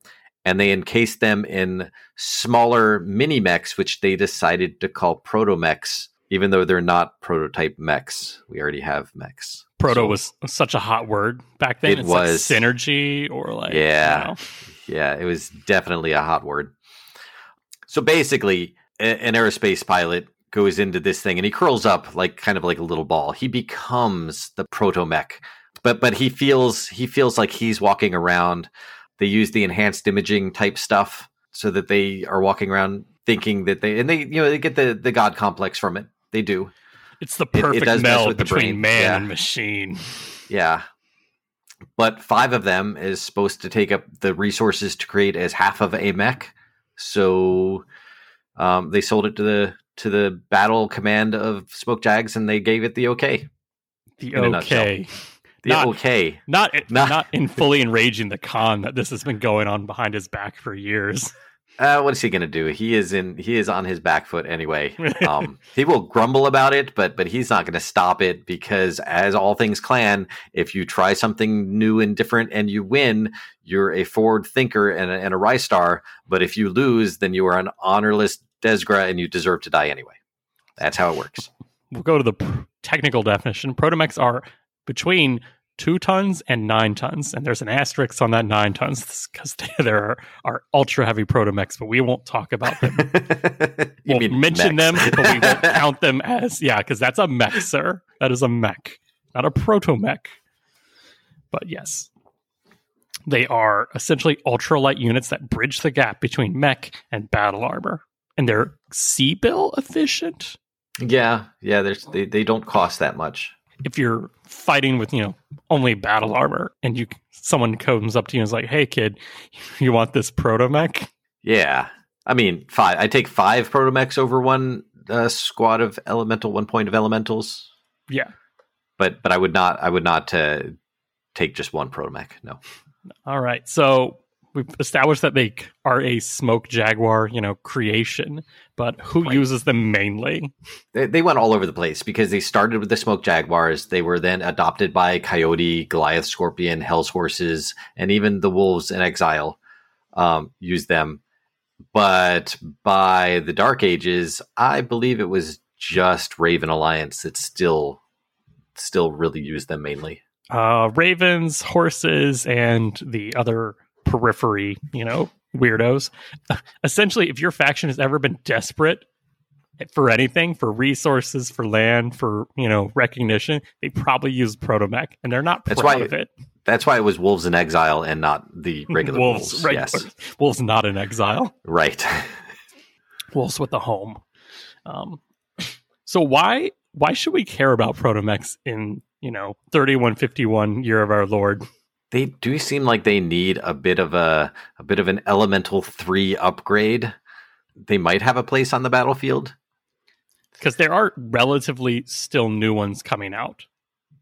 and they encased them in smaller mini mechs, which they decided to call proto mechs, even though they're not prototype mechs. We already have mechs. Proto So- was such a hot word back then. It it's like was. synergy or like you Yeah. know. Yeah, it was definitely a hot word. So basically, an aerospace pilot goes into this thing and he curls up like kind of like a little ball. He becomes the proto mech, but but he feels he feels like he's walking around. They use the enhanced imaging type stuff so that they are walking around thinking that they and they you know they get the the god complex from it. They do. It's the it perfect does mess meld between man yeah. and machine. Yeah. But five of them is supposed to take up the resources to create as half of a mech. So um, they sold it to the to the battle command of Smoke Jags and they gave it the okay. The In a nutshell. okay. The Not- okay. Not Not- not in fully enraging the Khan that this has been going on behind his back for years. Uh, what is he going to do? He is in. He is on his back foot anyway. Um, he will grumble about it, but but he's not going to stop it because, as all things clan, if you try something new and different and you win, you're a forward thinker and a, and a ristar. But if you lose, then you are an honorless dezgra and you deserve to die anyway. That's how it works. We'll go to the pr- technical definition. Protomechs are between two tons and nine tons, and there's an asterisk on that nine tons because there are, are ultra heavy Protomechs, but we won't talk about them. you we'll mention mechs. them, but we won't count them as yeah, because that's a mech, sir. That is a mech, not a protomech. But yes, they are essentially ultralight units that bridge the gap between mech and battle armor, and they're sea bill efficient. yeah, yeah. There's they, they don't cost that much. If you're fighting with you know only battle armor, and you someone comes up to you and is like, "Hey, kid, you want this protomech?" Yeah, I mean, five. I take five protomechs over one uh, squad of elemental, one point of elementals. Yeah. But but I would not. I would not uh, take just one protomech. No. All right. So we've established that they are a smoke jaguar, you know, creation, but who Right. uses them mainly? They, they went all over the place because they started with the smoke jaguars. They were then adopted by Coyote, Goliath, Scorpion, Hell's horses, and even the wolves in exile um, used them. But by the Dark Ages, I believe it was just Raven Alliance that still still really used them mainly. Uh, ravens, horses, and the other periphery, you know, weirdos. Essentially, if your faction has ever been desperate for anything, for resources, for land, for you know recognition, they probably use protomech, and they're not That's proud why- of it. That's why it was wolves in exile and not the regular wolves. regular- Yes, wolves not in exile. right. wolves with a home. Um, so why why should we care about protomechs in you know thirty one fifty one year of our Lord? They do seem like they need a bit of a a bit of an elemental three upgrade. They might have a place on the battlefield. Because there are relatively still new ones coming out.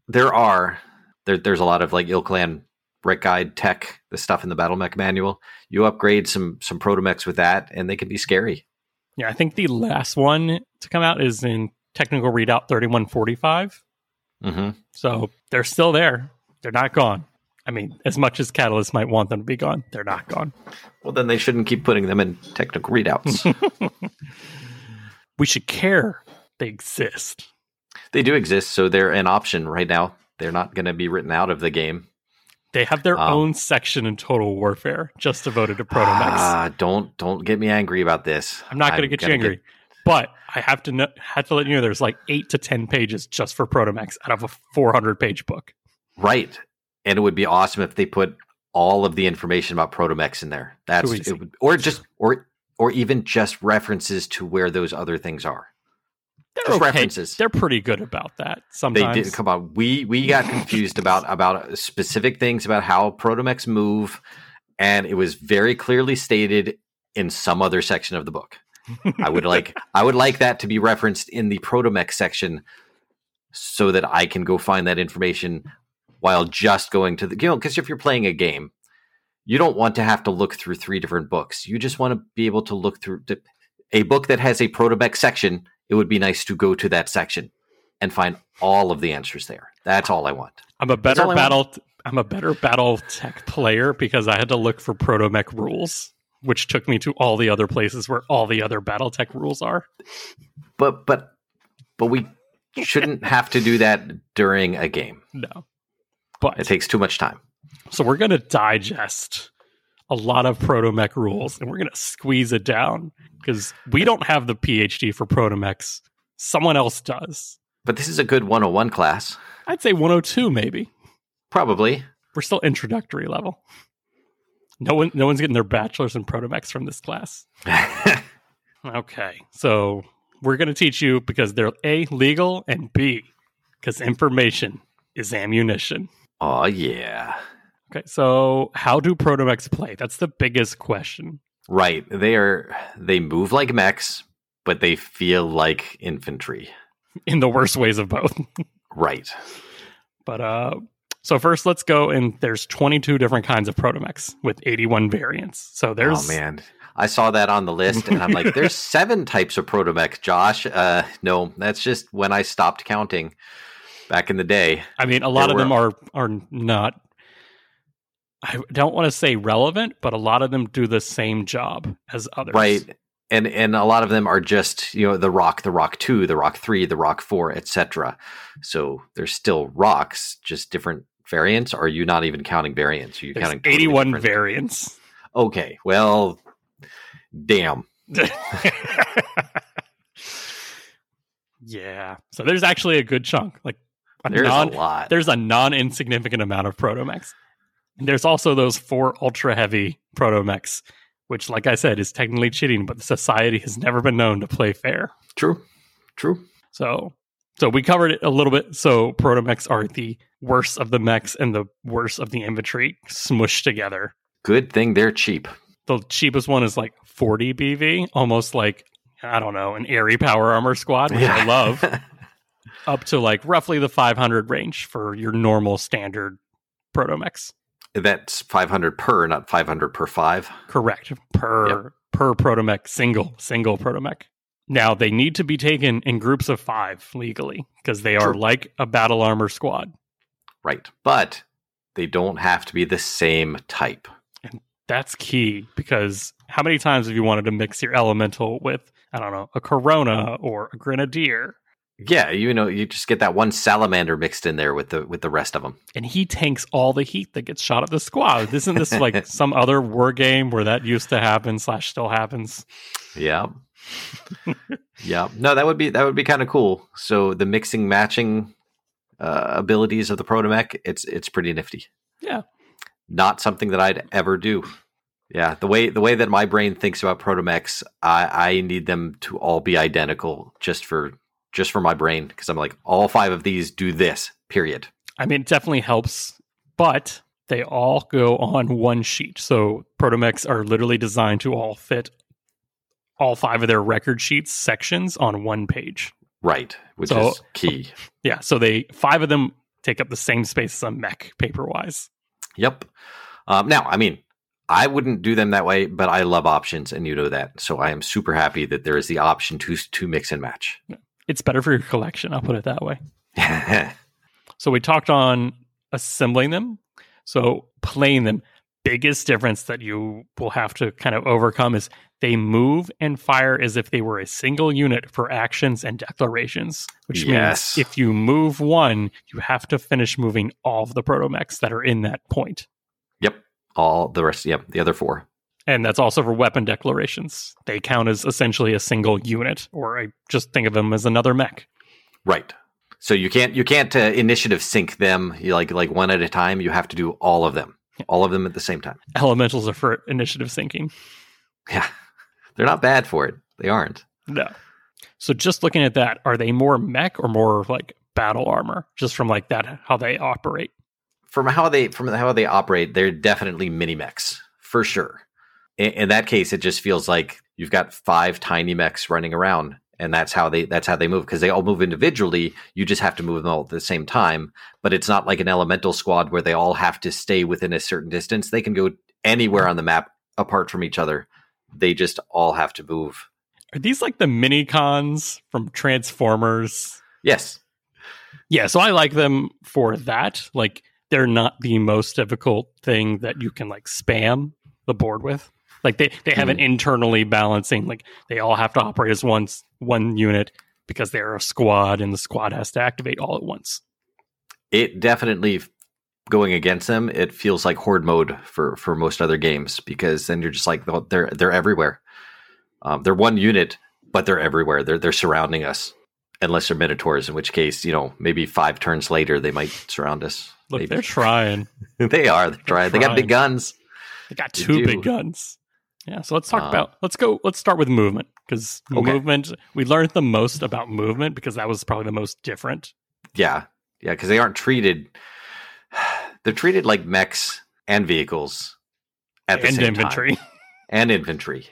There are there, there's a lot of like Ilclan Rec Guide tech, the stuff in the Battle Mech manual. You upgrade some some protomechs with that, and they can be scary. Yeah, I think the last one to come out is in technical readout 3145. hmm So they're still there. They're not gone. I mean, as much as Catalyst might want them to be gone, they're not gone. Well, then they shouldn't keep putting them in technical readouts. We should care they exist. they do exist, so they're an option right now. They're not going to be written out of the game. They have their Um, own section in Total Warfare just devoted to Protomechs. Ah, don't don't get me angry about this. I'm not going to get you angry, but I have to know, have to let you know there's like eight to ten pages just for Protomechs out of a 400 page book. right, and it would be awesome if they put all of the information about Protomechs in there. That's it would, or just or or even just references to where those other things are. They're Just okay. references. They're pretty good about that. Sometimes They did come on. We we got confused about about specific things about how Protomechs move, and it was very clearly stated in some other section of the book. I would like I would like that to be referenced in the Protomechs section, so that I can go find that information while just going to the you know because if you're playing a game, you don't want to have to look through three different books. You just want to be able to look through the, a book that has a Protomechs section. It would be nice to go to that section and find all of the answers there. That's all I want. I'm a better battle. I'm a better battle tech player because I had to look for Protomech rules, which took me to all the other places where all the other battle tech rules are. But but but we shouldn't have to do that during a game. No, but It takes too much time. So we're going to digest a lot of Protomech rules and we're going to squeeze it down because we don't have the PhD for Protomechs. Someone else does. But this is a good 101 class. I'd say 102 maybe. Probably. We're still introductory level. No one no one's getting their bachelor's in Protomechs from this class. Okay. So we're going to teach you because they're A legal and B because information is ammunition. Oh yeah. Okay. So how do Protomechs play? That's the biggest question. Right. They are they move like mechs, but they feel like infantry. in the worst ways of both. Right. but uh so first let's go and there's 22 different kinds of protomechs with 81 variants. So there's oh man. I saw that on the list and I'm like, there's seven types of protomech, Josh. Uh no, that's just when I stopped counting back in the day. I mean a lot of them are are not I don't want to say relevant, but a lot of them do the same job as others. Right. And and a lot of them are just, you know, the Roc, the Roc two, the Roc three, the Roc four, etc. So there's still Rocs, just different variants. Are you not even counting variants? Are you There's counting totally 81 different- variants. Okay. Well damn. yeah. So there's actually a good chunk. Like There's non a lot. there's a non insignificant amount of protomechs. And there's also those four ultra heavy protomechs, which, like I said, is technically cheating, but the society has never been known to play fair. True. True. So, so we covered it a little bit. So protomechs are the worst of the mechs and the worst of the infantry smushed together. Good thing they're cheap. The cheapest one is like 40 BV, almost like I don't know, an airy power armor squad, which I love. up to like roughly the 500 range for your normal standard protomechs. That's 500 per, not 500 per five. Correct. Per per protomech, single single protomech. Now they need to be taken in groups of five legally because they are True. like a battle armor squad. Right. But they don't have to be the same type. And that's key because how many times have you wanted to mix your elemental with I don't know a Corona or a Grenadier, Yeah, you know, you just get that one salamander mixed in there with the with the rest of them. and he tanks all the heat that gets shot at the squad? Isn't this like some other war game where that used to happen slash still happens? Yeah. yeah. No, that would be that would be kind of cool. So the mixing matching uh, abilities of the protomech, it's it's pretty nifty. Yeah. Not something that I'd ever do. Yeah, the way the way that my brain thinks about protomechs, I I need them to all be identical just for just for my brain because I'm like all five of these do this. Period. I mean, it definitely helps, but they all go on one sheet. So protomechs are literally designed to all fit all five of their record sheets sections on one page. Right, which So- is key. Yeah, so they five of them take up the same space as a mech paper wise. Yep. Um, now, I mean, I wouldn't do them that way, but I love options, and you know that. So I am super happy that there is the option to to mix and match. It's better for your collection. I'll put it that way. So we talked on assembling them. So playing them, biggest difference that you will have to kind of overcome is they move and fire as if they were a single unit for actions and declarations. Which Yes. means if you move one, you have to finish moving all of the protomechs that are in that point. yep, all the rest. Yep, the other four. And that's also for weapon declarations. They count as essentially a single unit, or I just think of them as another mech. Right. So you can't you can't uh, initiative sink them you like like one at a time. You have to do all of them, all of them at the same time. Elementals are for initiative sinking. Yeah, they're not bad for it. They aren't. No. So just looking at that, are they more mech or more like battle armor? Just from like that, how they operate. From how they from how they operate, they're definitely mini mechs for sure. In, in that case, it just feels like you've got five tiny mechs running around, and that's how they that's how they move because they all move individually. You just have to move them all at the same time. But it's not like an elemental squad where they all have to stay within a certain distance. They can go anywhere on the map apart from each other. They just all have to move. Are these like the mini cons from Transformers? Yes, Yeah, so I like them for that. Like they're not the most difficult thing that you can like spam the board with. Like they, they have an internally balancing, like they all have to operate as one one unit because they're a squad and the squad has to activate all at once. it definitely going against them it feels like horde mode for for most other games because then you're just like well, they're they're everywhere um, they're one unit but they're everywhere they're they're surrounding us unless they're minotaurs in which case you know maybe five turns later they might surround us Look, maybe. they're trying. they are they're trying they got big guns They got two do. big guns. Yeah, so let's talk Uh, about let's go let's start with movement because Okay. movement we learned the most about movement because that was probably the most different. yeah yeah because they aren't treated they're treated like mechs and vehicles at the and same time. inventory. and infantry.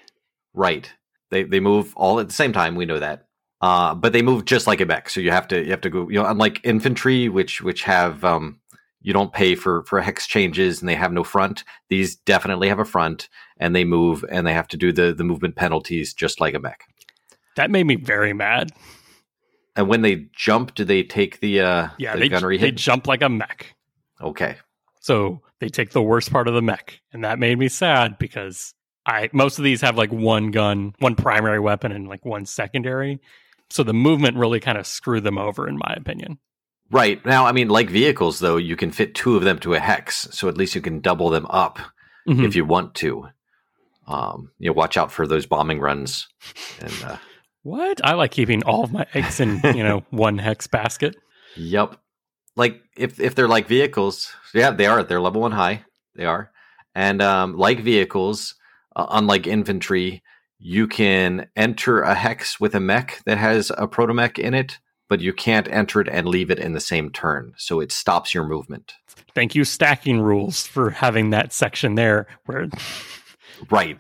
Right. They they move all at the same time. We know that. Uh, but they move just like a mech. So you have to you have to go. You know, unlike infantry, which which have um, you don't pay for for hex changes and they have no front. These definitely have a front and they move and they have to do the the movement penalties just like a mech. That made me very mad. And when they jump, do they take the uh Yeah, the they, gunnery they jump like a mech. okay. So they take the worst part of the mech. And that made me sad because I most of these have like one gun, one primary weapon, and like one secondary. So the movement really kind of screwed them over, in my opinion. Right. Now, I mean, like vehicles, though, you can fit two of them to a hex. So at least you can double them up Mhm. if you want to. Um, you know, watch out for those bombing runs. And uh, What? I like keeping all of my eggs in, you know, one hex basket. yep, like if if they're like vehicles, yeah, they are. They're level one high. They are, and um, like vehicles, uh, unlike infantry, you can enter a hex with a mech that has a protomech in it, but you can't enter it and leave it in the same turn. So it stops your movement. Thank you, stacking rules, for having that section there where Right.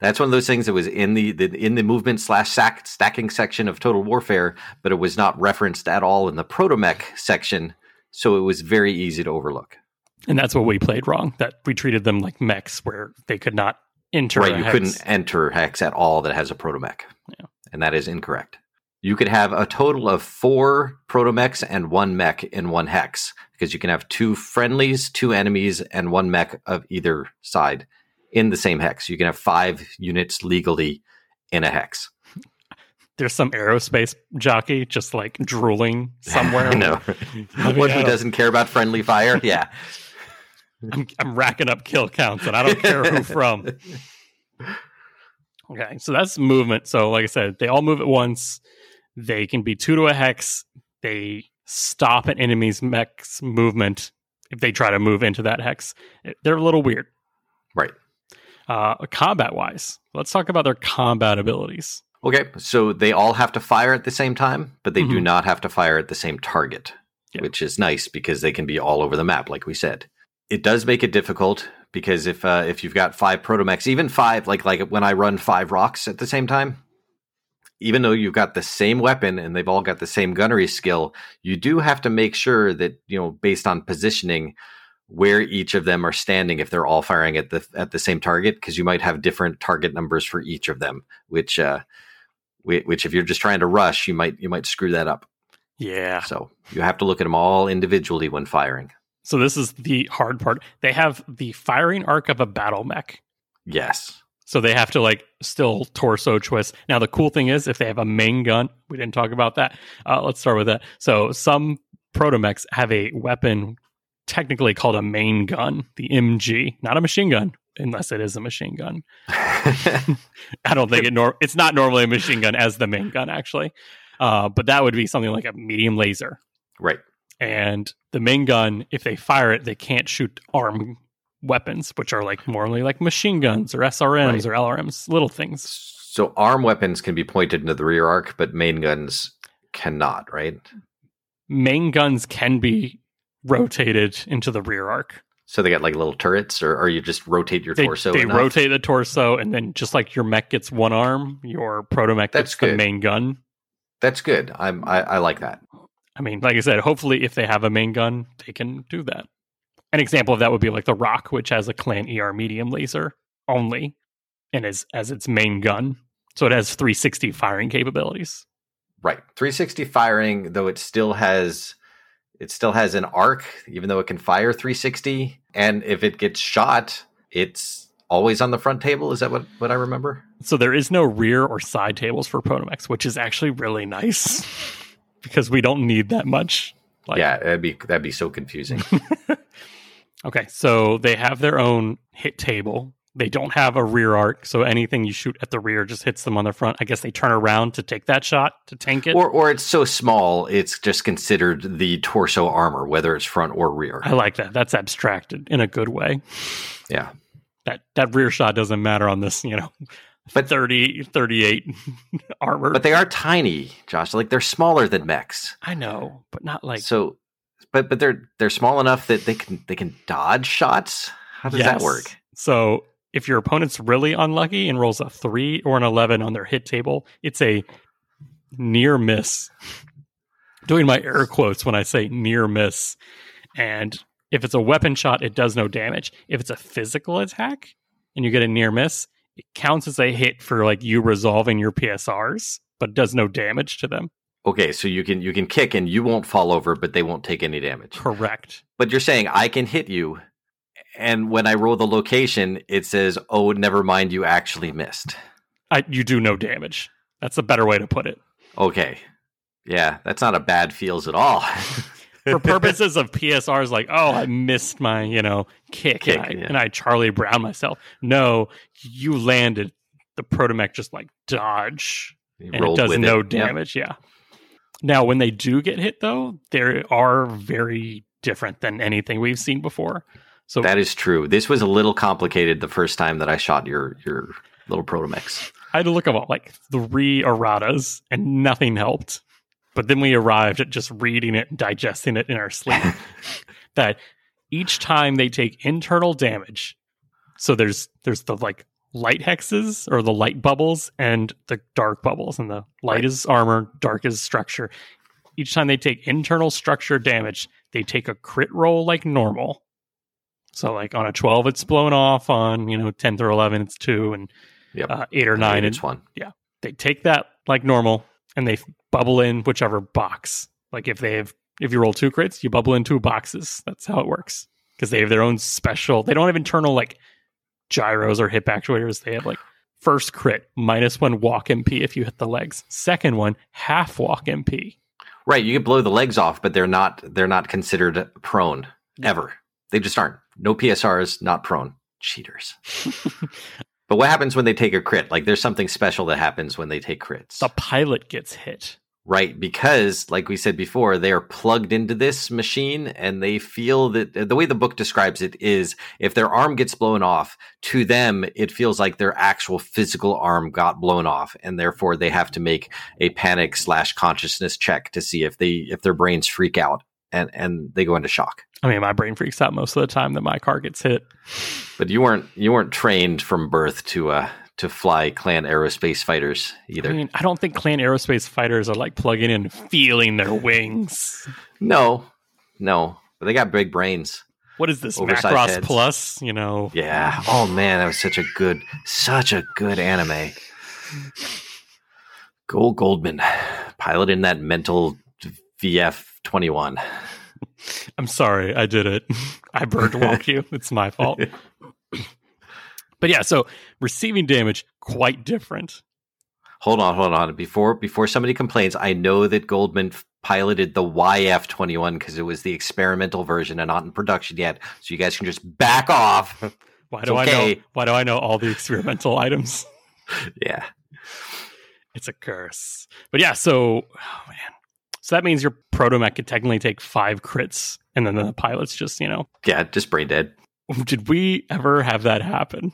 That's one of those things that was in the, the in the movement slash sack, stacking section of Total Warfare, but it was not referenced at all in the protomech section, so it was very easy to overlook. and that's what we played wrong. That we treated them like mechs where they could not enter. right, you hex. couldn't enter hex at all that has a protomech, Yeah. and that is incorrect. You could have a total of four protomechs and one mech in one hex because you can have two friendlies, two enemies, and one mech of either side in the same hex. You can have five units legally in a hex. There's some aerospace jockey just like drooling somewhere. I know. One who doesn't care about friendly fire. Yeah. I'm, I'm racking up kill counts and I don't care who from. Okay, so that's movement. So, like I said, they all move at once. They can be two to a hex. They stop an enemy's mech's movement if they try to move into that hex. They're a little weird. Right. Uh, combat wise, let's talk about their combat abilities. Okay. So they all have to fire at the same time, but they do Mhm. not have to fire at the same target, Yeah. which is nice because they can be all over the map, like we said. It does make it difficult because if uh, if you've got five protomechs, even five, like like when I run five Rocs at the same time, even though you've got the same weapon and they've all got the same gunnery skill, you do have to make sure that you know based on positioning where each of them are standing if they're all firing at the at the same target because you might have different target numbers for each of them which uh which if you're just trying to rush you might you might screw that up Yeah. so you have to look at them all individually when firing So this is the hard part. They have the firing arc of a battle mech. yes So they have to like still torso twist. Now the cool thing is if they have a main gun, we didn't talk about that. Uh, let's start with that. So some protomechs have a weapon technically called a main gun, the MG, not a machine gun, unless it is a machine gun. I don't think it nor it's not normally a machine gun as the main gun actually. Uh, but that would be something like a medium laser. right And the main gun, if they fire it, they can't shoot arm weapons, which are like normally like machine guns or SRMs Right. or LRMs, little things. so arm weapons can be pointed into the rear arc but main guns cannot right Main guns can be rotated into the rear arc. so they got like little turrets or, or you just rotate your They, torso they enough? rotate the torso, and then just like your mech gets one arm, your protomech That's gets the main gun. that's good i'm I, I like that I mean, like I said, hopefully, if they have a main gun, they can do that. An example of that would be like the Roc, which has a Clan ER medium laser only, and is as its main gun, so it has 360 firing capabilities. Right. 360 firing, though it still has it still has an arc, even though it can fire 360. And if it gets shot, it's always on the front table. Is that what, what I remember? So there is no rear or side tables for Protomechs, which is actually really nice because we don't need that much. Like, yeah, that'd be that'd be so confusing. Okay, so they have their own hit table. They don't have a rear arc, so anything you shoot at the rear just hits them on the front. I guess they turn around to take that shot to tank it. or or it's so small, it's just considered the torso armor, whether it's front or rear. I like that. That's abstracted in a good way. Yeah. That that rear shot doesn't matter on this, you know, But- 30, 38 armor. But they are tiny, Josh. Like they're smaller than mechs. I know, but not like so but but they're they're small enough that they can they can dodge shots. How does that work? So if your opponent's really unlucky and rolls a three or an eleven on their hit table, it's a near miss. Doing my air quotes when I say near miss. And if it's a weapon shot, it does no damage. If it's a physical attack and you get a near miss, it counts as a hit for like you resolving your PSRs, but does no damage to them. Okay, so you can you can kick and you won't fall over, but they won't take any damage. Correct. But you're saying I can hit you, and when I roll the location, it says, "Oh, never mind, you actually missed." I, you do no damage. That's a better way to put it. Okay, yeah, that's not a bad feels at all. for purposes of PSRs, like, oh, I missed my, you know, kick, Kick, and, I, yeah. and I Charlie Brown myself. No, you landed. The protomech just like dodge, and it does no Yep. damage. Yeah. Now, when they do get hit, though, they are very different than anything we've seen before. So That is true. This was a little complicated the first time that I shot your your little protomechs. I had to look up like three erratas, and nothing helped. But then we arrived at just reading it and digesting it in our sleep. that each time they take internal damage, so there's there's the like light hexes or the light bubbles and the dark bubbles, and the light Right. is armor, dark is structure. Each time they take internal structure damage, they take a crit roll like normal. So like on a twelve, it's blown off. On you know ten through eleven, it's two, and Yep. uh, eight or nine, it's 1. Yeah. they take that like normal and they bubble in whichever box. Like if they have, if you roll two crits, you bubble in two boxes. That's how it works because they have their own special. They don't have internal like gyros or hip actuators. They have like first crit minus one walk MP if you hit the legs. Second one half walk MP. Right, you can blow the legs off, but they're not they're not considered prone ever. They just aren't. No PSRs, not prone. Cheaters. but what happens when they take a crit? Like there's something special that happens when they take crits. The pilot gets hit. Right, because like we said before, they are plugged into this machine and they feel that the way the book describes it is if their arm gets blown off, to them it feels like their actual physical arm got blown off, and therefore they have to make a panic slash consciousness check to see if they if their brains freak out and and they go into shock. I mean, my brain freaks out most of the time that my car gets hit. But you weren't you weren't trained from birth to uh to fly clan aerospace fighters either. I mean, I don't think clan aerospace fighters are like plugging in and feeling their wings. no, no, but they got big brains. What is this? Macross heads. Plus? You know, Yeah. Oh man, that was such a good, such a good anime. Gold Goldman piloting that mental VF twenty one. I'm sorry, I did it. I bird walk you. It's my fault. But yeah, so receiving damage quite different. Hold on, hold on. Before before somebody complains, I know that Goldman piloted the YF twenty one because it was the experimental version and not in production yet. So you guys can just back off. Why do I know? Why do I know all the experimental items? yeah. It's a curse. But yeah, so oh man. So that means your protomech could technically take five crits, and then the pilot's just, you know, Yeah, just brain dead. did we ever have that happen?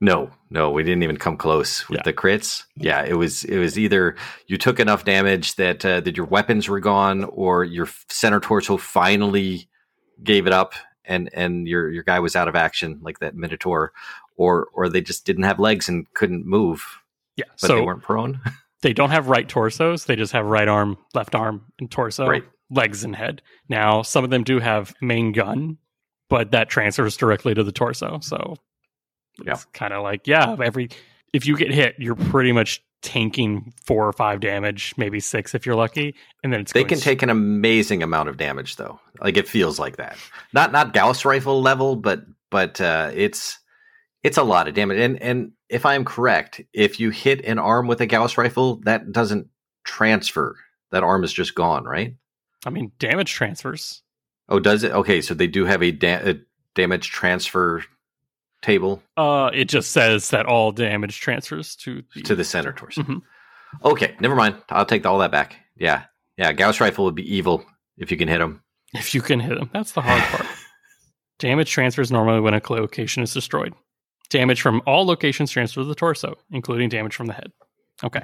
No, no, we didn't even come close with Yeah. the crits. Yeah, it was it was either you took enough damage that uh, that your weapons were gone, or your center torso finally gave it up, and and your your guy was out of action, like that Minotaur, or or they just didn't have legs and couldn't move, Yeah. but so they weren't prone. they don't have right torsos. They just have right arm, left arm, and torso, Right. legs, and head. Now, some of them do have main gun, but that transfers directly to the torso. So it's kind of like, yeah, every if you get hit, you're pretty much tanking four or five damage, maybe six if you're lucky, and then it's They can take an amazing amount of damage, though. Like it feels like that. Not not Gauss rifle level, but but uh, it's it's a lot of damage. And and if I'm correct, if you hit an arm with a Gauss rifle, that doesn't transfer. That arm is just gone, right? I mean, damage transfers. Oh, does it? Okay, so they do have a, da- a damage transfer table Uh, it just says that all damage transfers to the, to the center torso. Mhm. Okay, never mind. I'll take all that back. Yeah, yeah. Gauss rifle would be evil if you can hit him. if you can hit them. That's the hard part. damage transfers normally when a location is destroyed. Damage from all locations transfers to the torso, including damage from the head. Okay.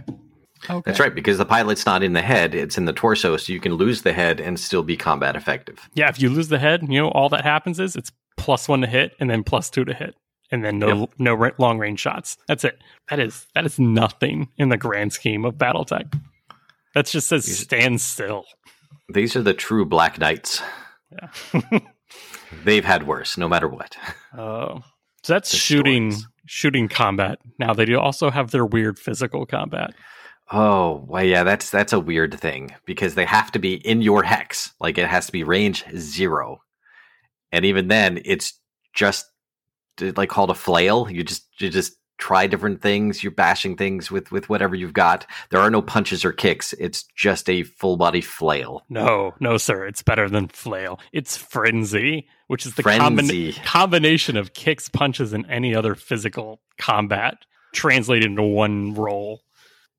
Okay. That's right, because the pilot's not in the head; it's in the torso, so you can lose the head and still be combat effective. Yeah, if you lose the head, you know all that happens is it's plus one to hit and then plus two to hit, and then no Yep. no long range shots. That's it. That is that is nothing in the grand scheme of BattleTech. That just says These- stand still. These are the true Black Knights. Yeah. They've had worse, no matter what. Uh, so that's The shooting stories. shooting combat. Now they do also have their weird physical combat. Oh, well, yeah, that's that's a weird thing because they have to be in your hex. Like it has to be range zero, and even then, it's just like called a flail. You just you just try different things. You're bashing things with with whatever you've got. There are no punches or kicks. It's just a full body flail. No, no, sir. It's better than flail. It's frenzy, which is the Frenzy. combination of kicks, punches, and any other physical combat translated into one roll.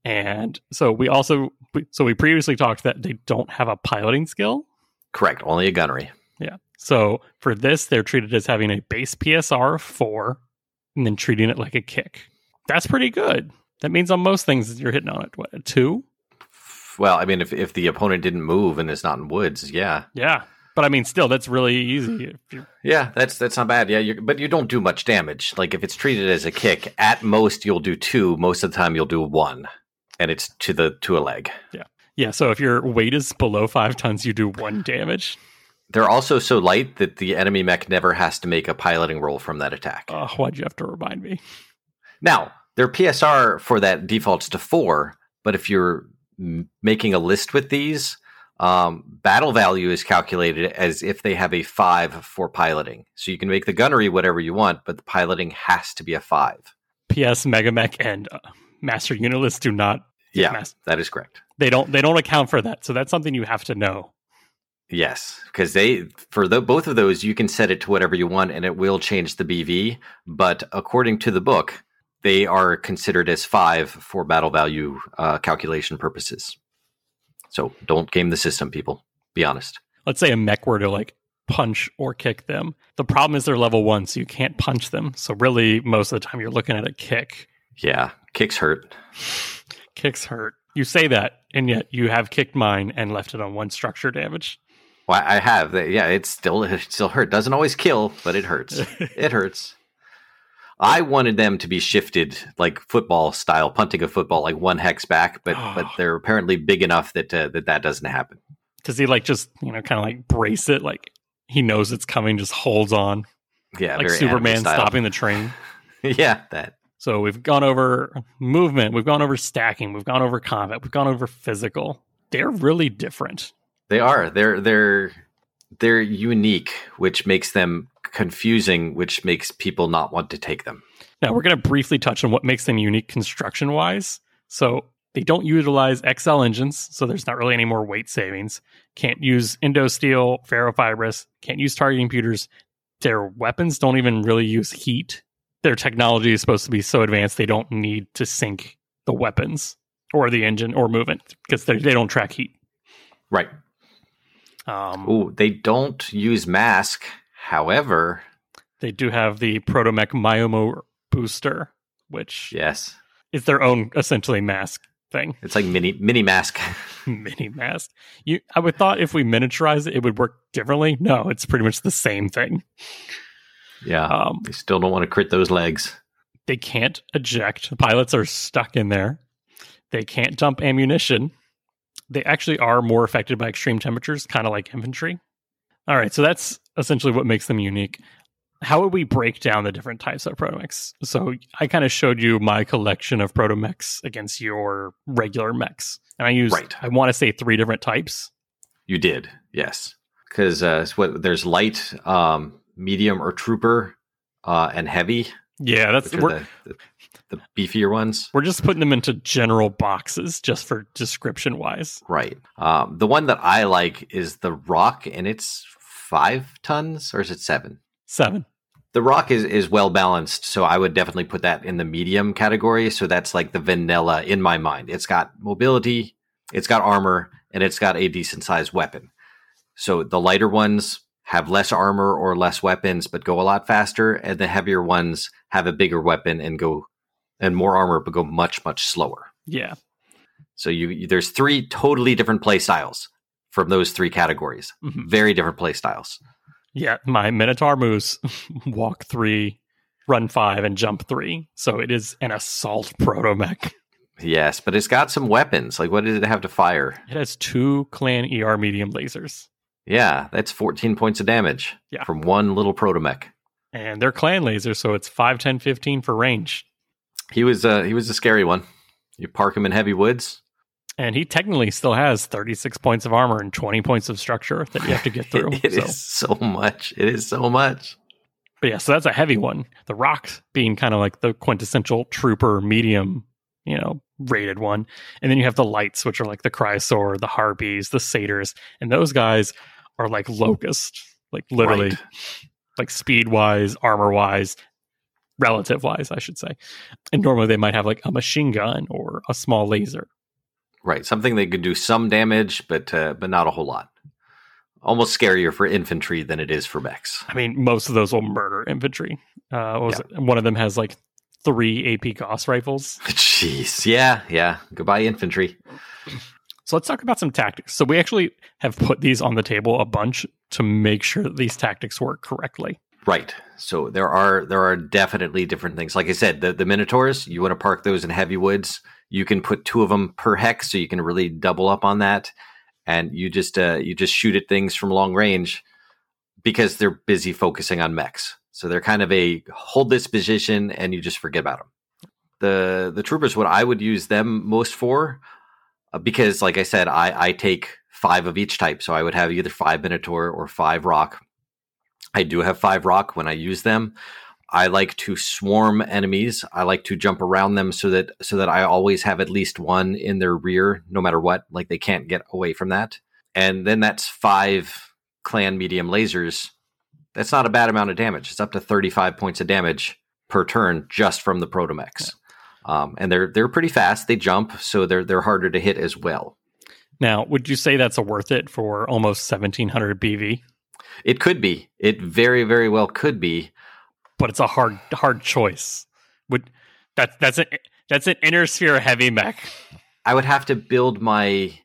And so we also, so we previously talked that they don't have a piloting skill. Correct. Only a gunnery. Yeah. So for this, they're treated as having a base PSR of four and then treating it like a kick. That's pretty good. That means on most things you're hitting on it. What, a two? Well, I mean, if if the opponent didn't move and is not in woods, yeah, Yeah. But I mean, still, that's really easy. Yeah, that's that's not bad. Yeah, but you don't do much damage. Like if it's treated as a kick, at most you'll do two. Most of the time you'll do one, and it's to the to a leg. yeah. Yeah. So if your weight is below five tons, you do one damage. They're also so light that the enemy mech never has to make a piloting roll from that attack. Oh, why'd you have to remind me? Now their PSR for that defaults to four, but if you're m- making a list with these, um, battle value is calculated as if they have a five for piloting. So you can make the gunnery whatever you want, but the piloting has to be a five. PS MegaMek and uh, Master Unit List do not. Yeah, that is correct. They don't. They don't account for that. So that's something you have to know. Yes, because they for the both of those you can set it to whatever you want and it will change the BV. But according to the book, they are considered as five for battle value uh, calculation purposes. So don't game the system, people. Be honest. Let's say a mech were to like punch or kick them. The problem is they're level one, so you can't punch them. So really, most of the time, you're looking at a kick. Yeah, kicks hurt. Kicks hurt. You say that, and yet you have kicked mine and left it on one structure damage. Well, I have. Yeah, it's still it still hurt. Doesn't always kill, but it hurts. it hurts. I wanted them to be shifted like football style, punting a football like one hex back, but but they're apparently big enough that uh, that that doesn't happen. Does he like just you know kind of like brace it like he knows it's coming, just holds on Yeah, like Superman stopping the train. yeah, that. So we've gone over movement, we've gone over stacking, we've gone over combat, we've gone over physical. They're really different. They are. They're they're they're unique, which makes them confusing, which makes people not want to take them. Now we're going to briefly touch on what makes them unique construction wise. So they don't utilize XL engines, so there's not really any more weight savings. Can't use Endo Steel, ferrofibrous, can't use targeting computers. Their weapons don't even really use heat. Their technology is supposed to be so advanced they don't need to sink the weapons or the engine or movement because they don't track heat. Right. Um, Ooh, they don't use MASC. However, they do have the Protomech Myomer booster, which yes, is their own essentially MASC thing. it's like mini mini MASC. mini MASC. You, I would thought if we miniaturize it, it would work differently. No, it's pretty much the same thing. Yeah, Um, they still don't want to crit those legs. they can't eject. The pilots are stuck in there. They can't dump ammunition. They actually are more affected by extreme temperatures, kind of like infantry. All right, so that's essentially what makes them unique. How would we break down the different types of protomechs? So I kind of showed you my collection of protomechs against your regular mechs, and I used Right. I want to say three different types. You did, yes, because uh, what there's light, um, medium, or trooper, uh, and heavy. Yeah, that's the, the, the beefier ones. we're just putting them into general boxes just for description wise. Right. Um, the one that I like is the Roc, and it's five tons, or is it seven? Seven. The Roc is is well balanced, so I would definitely put that in the medium category. So that's like the vanilla in my mind. It's got mobility, it's got armor, and it's got a decent sized weapon. So the lighter ones have less armor or less weapons, but go a lot faster, and the heavier ones have a bigger weapon and go and more armor, but go much much slower. Yeah. So you, there's three totally different play styles from those three categories. Mhm. Very different play styles. Yeah, my Minotaur moves walk three, run five, and jump three. So it is an assault proto mech. Yes, but it's got some weapons. Like what did it have to fire? It has two clan ER medium lasers. Yeah, that's 14 points of damage Yeah. from one little protomech. And they're clan lasers, so it's 5, 10, 15 for range. He was uh, he was a scary one. You park him in heavy woods. And he technically still has 36 points of armor and 20 points of structure that you have to get through. It so. is so much. It is so much. But yeah, so that's a heavy one. The Rocs being kind of like the quintessential trooper medium, you know, rated one. And then you have the lights, which are like the Chrysaor, the Harpies, the Satyrs. And those guys are like locust, like literally, Right. like speed wise, armor wise, relative wise, I should say. And normally they might have like a machine gun or a small laser. Right, something they could do some damage, but uh, but not a whole lot. Almost scarier for infantry than it is for mechs. I mean, most of those will murder infantry. Uh, what was it? One of them has like three AP Gauss rifles. Jeez, yeah, yeah. Goodbye infantry. So let's talk about some tactics. So we actually have put these on the table a bunch to make sure that these tactics work correctly. Right. So there are there are definitely different things. Like I said, the the minotaurs, you want to park those in heavy woods. You can put two of them per hex, so you can really double up on that. And you just uh, you just shoot at things from long range because they're busy focusing on mechs. So they're kind of a hold this position and you just forget about them. The the troopers, what I would use them most for, Uh, because like I said, I I take five of each type. So I would have either five minotaur or five Roc. I do have five Roc when I use them. I like to swarm enemies. I like to jump around them so that so that I always have at least one in their rear, no matter what. Like they can't get away from that. And then that's five clan medium lasers. That's not a bad amount of damage. It's up to 35 points of damage per turn just from the protomechs. Um, and they're they're pretty fast. They jump, so they're they're harder to hit as well. Now, would you say that's a worth it for almost 1700 BV? It could be. It very very well could be. But it's a hard hard choice. Would that that's an that's an inner sphere heavy mech. I would have to build my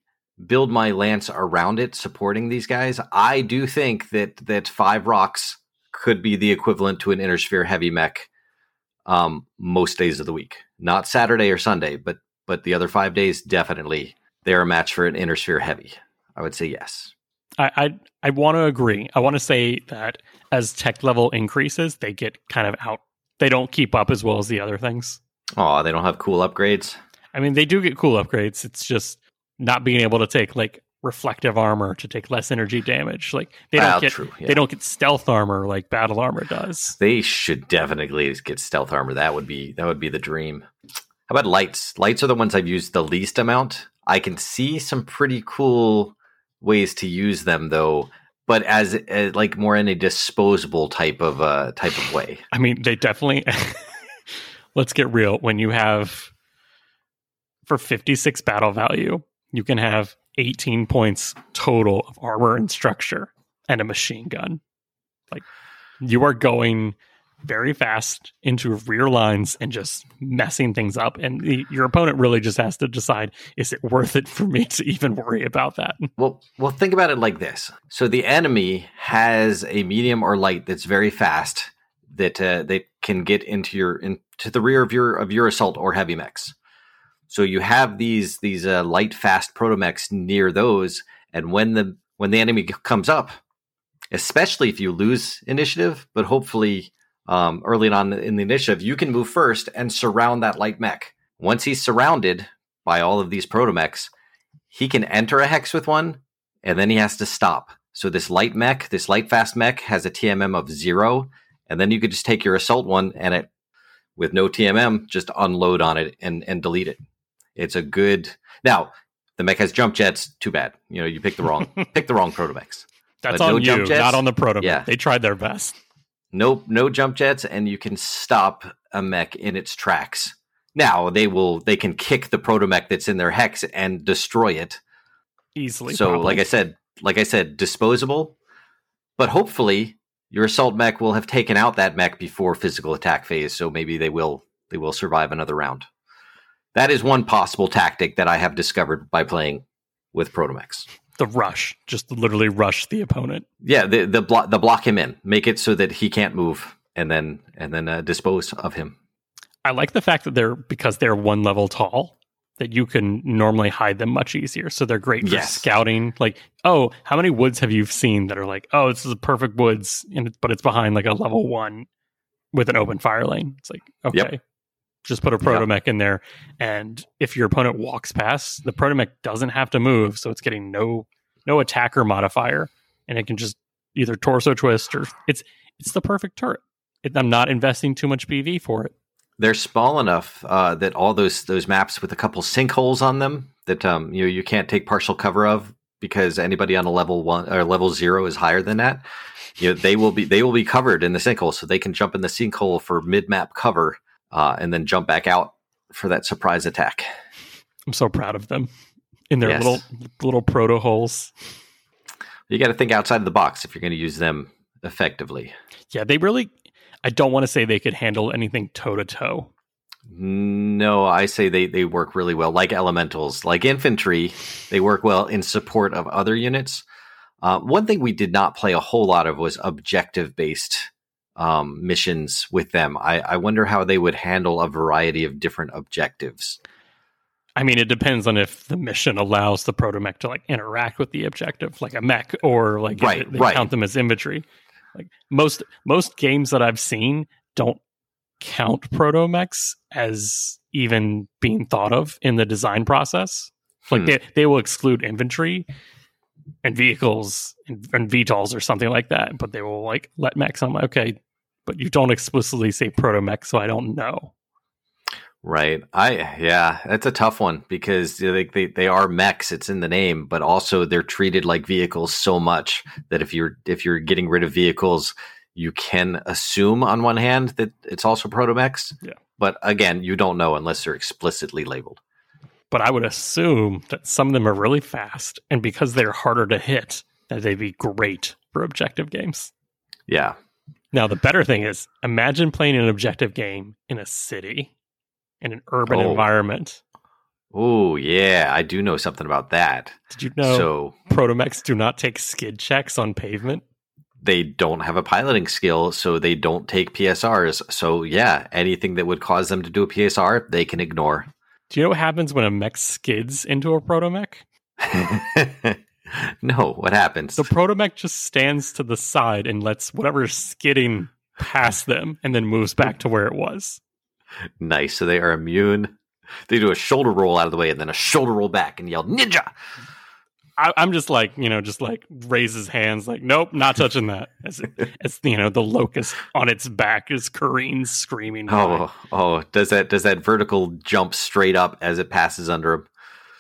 build my lance around it, supporting these guys. I do think that that five Rocs could be the equivalent to an inner sphere heavy mech um, most days of the week. Not Saturday or Sunday, but but the other five days definitely they're a match for an inner sphere heavy. I would say yes. I I, I want to agree. I want to say that as tech level increases, they get kind of out. They don't keep up as well as the other things. Oh, they don't have cool upgrades. I mean, they do get cool upgrades. It's just not being able to take like reflective armor to take less energy damage. Like they don't Well, get true, yeah. they don't get stealth armor like battle armor does. They should definitely get stealth armor. That would be that would be the dream. How about lights? Lights are the ones I've used the least amount. I can see some pretty cool ways to use them though, but as, as like more in a disposable type of uh type of way. I mean, they definitely. let's get real. When you have for fifty six battle value, you can have eighteen points total of armor and structure and a machine gun. Like you are going very fast into rear lines and just messing things up and the, your opponent really just has to decide is it worth it for me to even worry about that Well, well, think about it like this. So the enemy has a medium or light that's very fast that uh, that can get into your into the rear of your of your assault or heavy mechs. So you have these these uh, light fast protomechs near those, and when the when the enemy comes up, especially if you lose initiative, but hopefully um, early on in the initiative, you can move first and surround that light mech. Once he's surrounded by all of these protomechs, he can enter a hex with one, and then he has to stop. So this light mech, this light fast mech, has a TMM of zero, and then you could just take your assault one and it, with no TMM, just unload on it and and delete it. It's a good. Now the mech has jump jets. Too bad. You know you picked the wrong picked the wrong protomechs. that's But on no you jump jets? not on the proto Yeah. they tried their best No no jump jets, and you can stop a mech in its tracks. Now they will they can kick the protomech that's in their hex and destroy it. easily so probably. like i said like i said disposable but hopefully your assault mech will have taken out that mech before physical attack phase so maybe they will they will survive another round that is one possible tactic that i have discovered by playing with protomechs the rush just literally rush the opponent yeah the the block the block him in make it so that he can't move and then and then uh, dispose of him I like the fact that they're because they're one level tall that you can normally hide them much easier. So they're great for Yes. scouting. Like, oh, how many woods have you seen that are like, oh, this is a perfect woods, and but it's behind like a level one with an open fire lane. It's like, okay, Yep. Just put a protomech in there, and if your opponent walks past, the protomech doesn't have to move, so it's getting no no attacker modifier, and it can just either torso twist or it's it's the perfect turret. It, I'm not investing too much PV for it. they're small enough uh, that all those those maps with a couple sinkholes on them that um, you know, you can't take partial cover of because anybody on a level one or level zero is higher than that. You know, they will be they will be covered in the sinkhole, so they can jump in the sinkhole for mid map cover uh, and then jump back out for that surprise attack. I'm so proud of them in their Yes. little little proto holes. You got to think outside of the box if you're going to use them effectively. Yeah, they really. I don't want to say they could handle anything toe to toe. No, I say they, they work really well, like elementals, like infantry. They work well in support of other units. Uh, one thing we did not play a whole lot of was objective based um, missions with them. I, I wonder how they would handle a variety of different objectives. I mean, it depends on if the mission allows the protomech to like interact with the objective, like a mech, or like Right, it- they right. count them as infantry. Like most most games that I've seen don't count protomechs as even being thought of in the design process. Like Hmm. they they will exclude inventory and vehicles and, and VTOLs or something like that, but they will like let mechs. I'm like, okay, but you don't explicitly say protomech, so I don't know. Right. I yeah, that's a tough one because they, they they are mechs. It's in the name, but also they're treated like vehicles so much that if you're if you're getting rid of vehicles, you can assume on one hand that it's also protomechs. Yeah. But again, you don't know unless they're explicitly labeled. but I would assume that some of them are really fast, and because they're harder to hit, that they'd be great for objective games. Yeah. Now, the better thing is, imagine playing an objective game in a city, in an urban Oh. environment. Oh yeah, I do know something about that. Did you know So protomechs do not take skid checks on pavement? they don't have a piloting skill, so they don't take PSRs. So yeah, anything that would cause them to do a PSR, they can ignore. Do you know what happens when a mech skids into a protomech? No, what happens? The protomech just stands to the side and lets whatever's skidding past them and then moves back to where it was. Nice. So they are immune. They do a shoulder roll out of the way and then a shoulder roll back and yell ninja. I, I'm just like, you know, just like raises hands, like, nope, not touching that. As, as you know, the locust on its back is careens screaming. by. Oh, oh, does that does that vertical jump straight up as it passes under him?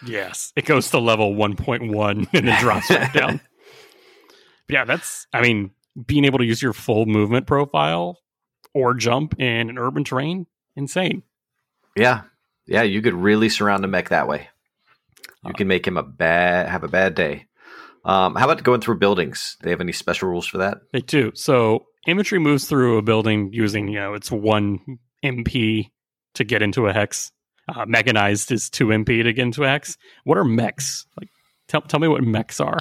Yes, it goes to level 1.1 and then drops back down. But yeah, that's, I mean, being able to use your full movement profile or jump in an urban terrain, insane. Yeah, yeah, you could really surround a mech that way. You can make him a bad have a bad day. Um, how about going through buildings? Do they have any special rules for that? They do. So infantry moves through a building using, you know, it's one MP to get into a hex. Uh, mechanized is two MP to get into hex. What are mechs? Like, tell tell me what mechs are.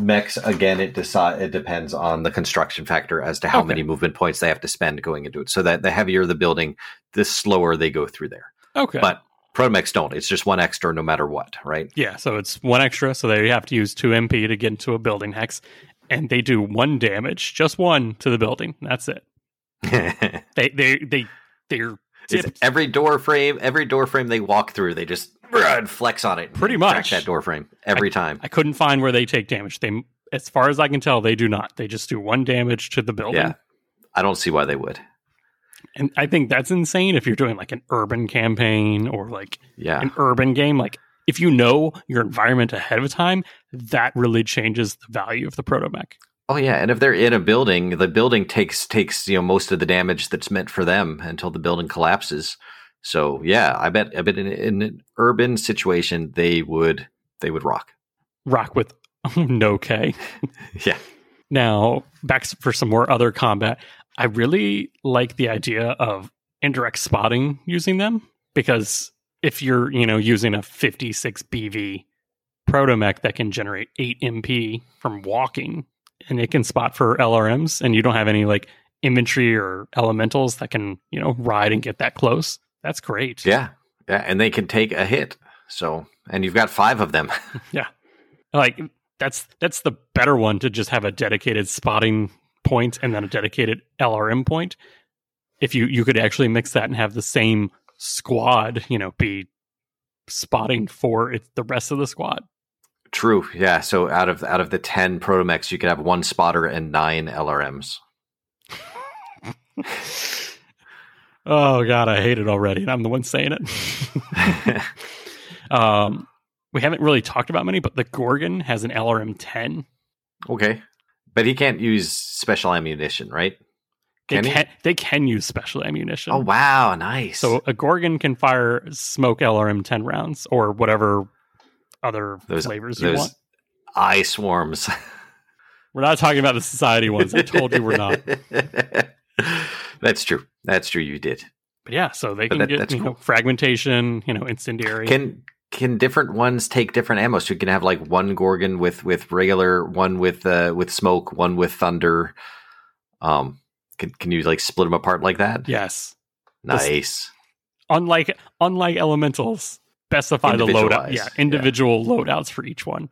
Mechs again, it decide it depends on the construction factor as to how Okay. many movement points they have to spend going into it. So that the heavier the building, the slower they go through there. Okay. But protomechs don't. It's just one extra no matter what, right? Yeah, so it's one extra, so they have to use two MP to get into a building hex, and they do one damage, just one to the building. That's it. They they they they're It's tipped. every door frame, every door frame they walk through, they just run, flex on it. and Pretty crack much. that door frame every time. I couldn't find where they take damage. They, as far as I can tell, they do not. They just do one damage to the building. Yeah, I don't see why they would. and I think that's insane if you're doing like an urban campaign or like Yeah, an urban game. Like if you know your environment ahead of time, that really changes the value of the protomech. Oh yeah, and if they're in a building, the building takes takes you know most of the damage that's meant for them until the building collapses. So yeah, I bet I bet in, in an urban situation they would they would rock. Rock with no K. Yeah, Now, back for some more other combat, I really like the idea of indirect spotting using them because if you're, you know, using a 56 BV protomech that can generate 8 MP from walking and it can spot for LRMs and you don't have any like infantry or elementals that can, you know, ride and get that close, that's great. yeah, yeah, and they can take a hit. So and you've got five of them. Yeah, like that's that's the better one to just have a dedicated spotting point and then a dedicated LRM point. If you you could actually mix that and have the same squad, you know, be spotting for it, the rest of the squad. True. Yeah. So out of out of the ten protomechs, you could have one spotter and nine LRMs. Oh god, I hate it already, and I'm the one saying it. um, we haven't really talked about many, but the Gorgon has an LRM 10. okay, but he can't use special ammunition, right? They Can can, he? they can use special ammunition. Oh wow, nice. So a Gorgon can fire smoke LRM 10 rounds or whatever other Those- flavors you those want. eye swarms. We're not talking about the society ones. I told you we're not. That's true. That's true. You did. But yeah, so they But can that- get that's you know fragmentation, you know, incendiary. Can can different ones take different ammo? So you can have like one Gorgon with with regular, one with uh, with smoke, one with thunder. Um, can can you like split them apart like that? yes. Nice. Unlike unlike elementals, specify the loadout. Yeah, yeah. individual loadouts for each one.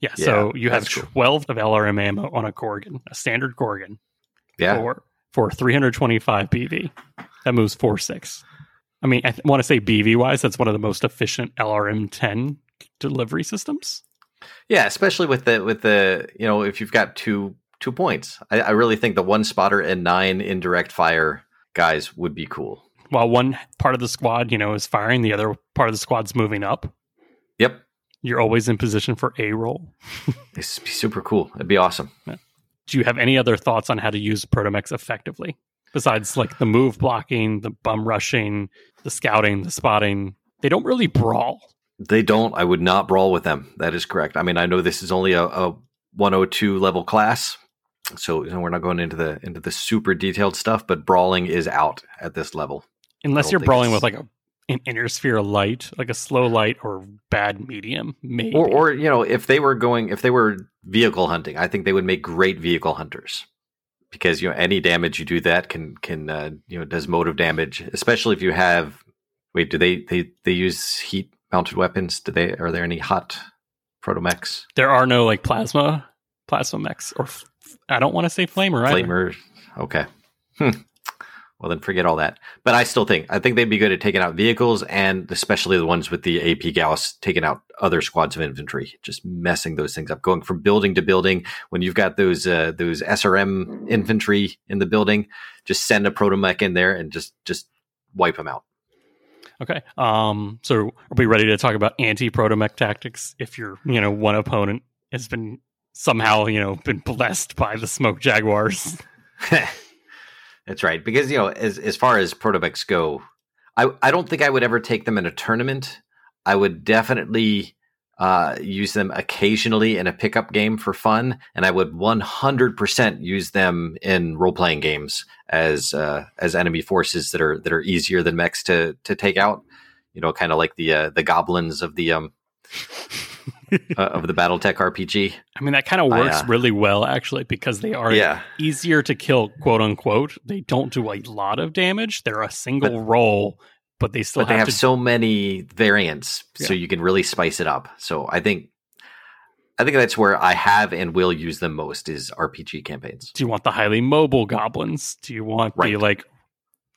Yeah, so you have that's cool. 12 of LRM ammo on a Gorgon, a standard Gorgon. Yeah. for for 325 BV. That moves 4 6. I mean, I th- want to say BV wise, that's one of the most efficient LRM 10 delivery systems. Yeah, especially with the with the you know if you've got two two points, I, I really think the one spotter and nine indirect fire guys would be cool. While one part of the squad, you know, is firing, the other part of the squad's moving up. Yep, You're always in position for a roll. it's be super cool. It'd be awesome. Do you have any other thoughts on how to use Protomechs effectively? Besides like the move blocking, the bum rushing, the scouting, the spotting. They don't really brawl. They don't. I would not brawl with them. That is correct. I mean, I know this is only a, a 102 level class, so you know, we're not going into the into the super detailed stuff. But brawling is out at this level. Unless you're brawling it's- with like a an inner sphere light, like a slow light or bad medium, maybe. Or, or you know, if they were going, if they were vehicle hunting, I think they would make great vehicle hunters because you know any damage you do that can can uh, you know does motive damage, especially if you have. Wait, do they they they use heat mounted weapons? Do they are there any hot Protomechs, There are no like plasma plasma mechs or f- I don't want to say flamer either. Flamer. Okay. Hmm. Well, then forget all that. But I still think I think they'd be good at taking out vehicles, and especially the ones with the AP Gauss taking out other squads of infantry, just messing those things up, going from building to building. When you've got those uh, those SRM infantry in the building, just send a protomech in there and just just wipe them out. Okay. Um. So are we ready to talk about anti protomech tactics? If your you know one opponent has been somehow you know been blessed by the smoke jaguars. That's right. Because you know, as as far as protomechs go, I I don't think I would ever take them in a tournament. I would definitely uh, use them occasionally in a pickup game for fun, and I would 100% use them in role playing games as uh, as enemy forces that are that are easier than mechs to to take out. You know, kind of like the uh, the goblins of the um uh, of the BattleTech RPG. I mean that kind of I, works uh, really well actually because they are Yeah, easier to kill, quote unquote. They don't do a lot of damage. They're a single roll, but they still but they have to. so many variants, so you can really spice it up. So I think, I think that's where I have and will use them most is RPG campaigns. do you want the highly mobile goblins? Do you want the like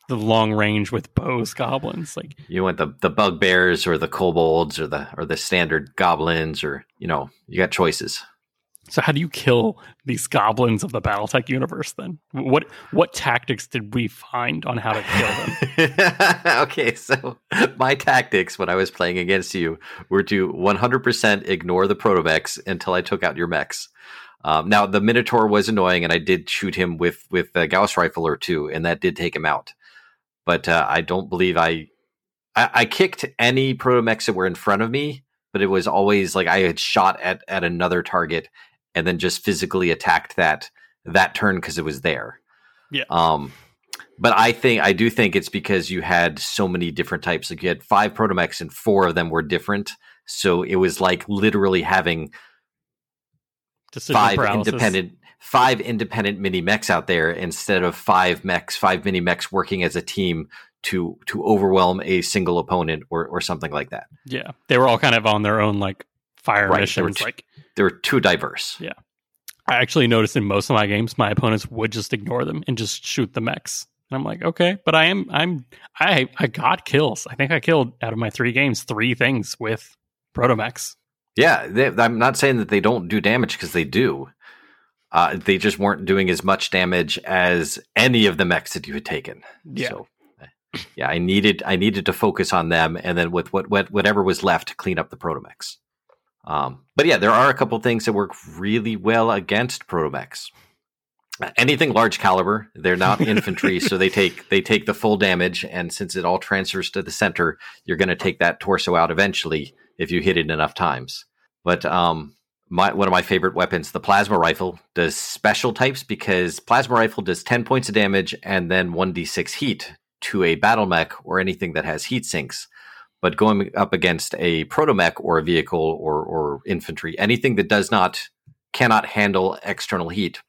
the long range with bows goblins? Like You want the the bugbears or the kobolds or the or the standard goblins or you know you got choices. So how do you kill these goblins of the BattleTech universe then? What what tactics did we find on how to kill them? okay, so my tactics when I was playing against you were to 100% ignore the protomechs until I took out your mechs. Um, now the Minotaur was annoying, and I did shoot him with with a Gauss rifle or two, and that did take him out. But uh, I don't believe I, I I kicked any protomechs that were in front of me, but it was always like I had shot at at another target and then just physically attacked that that turn because it was there. Yeah. Um, but I think I do think it's because you had so many different types. Like you had five protomechs and four of them were different. So it was like literally having Decision five paralysis. independent five independent mini mechs out there instead of five mechs, five mini mechs working as a team to to overwhelm a single opponent or or something like that. Yeah, they were all kind of on their own like fire Right, they were missions. t- like They were too diverse. Yeah. I actually noticed in most of my games, my opponents would just ignore them and just shoot the mechs. And I'm like, okay, but I am, I'm, I, I got kills. I think I killed out of my three games three things with protomechs. Yeah, they, I'm not saying that they don't do damage because they do. Uh, they just weren't doing as much damage as any of the mechs that you had taken. Yeah. So, yeah, I needed I needed to focus on them, and then with what, what whatever was left, to clean up the protomechs. Um, but yeah, there are a couple things that work really well against protomechs. Anything large caliber, they're not infantry, so they take they take the full damage, and since it all transfers to the center, you're going to take that torso out eventually if you hit it enough times. But um, my one of my favorite weapons, the plasma rifle, does special types because plasma rifle does ten points of damage and then one d six heat to a battle mech or anything that has heat sinks. But going up against a protomech or a vehicle or or infantry, anything that does not cannot handle external heat,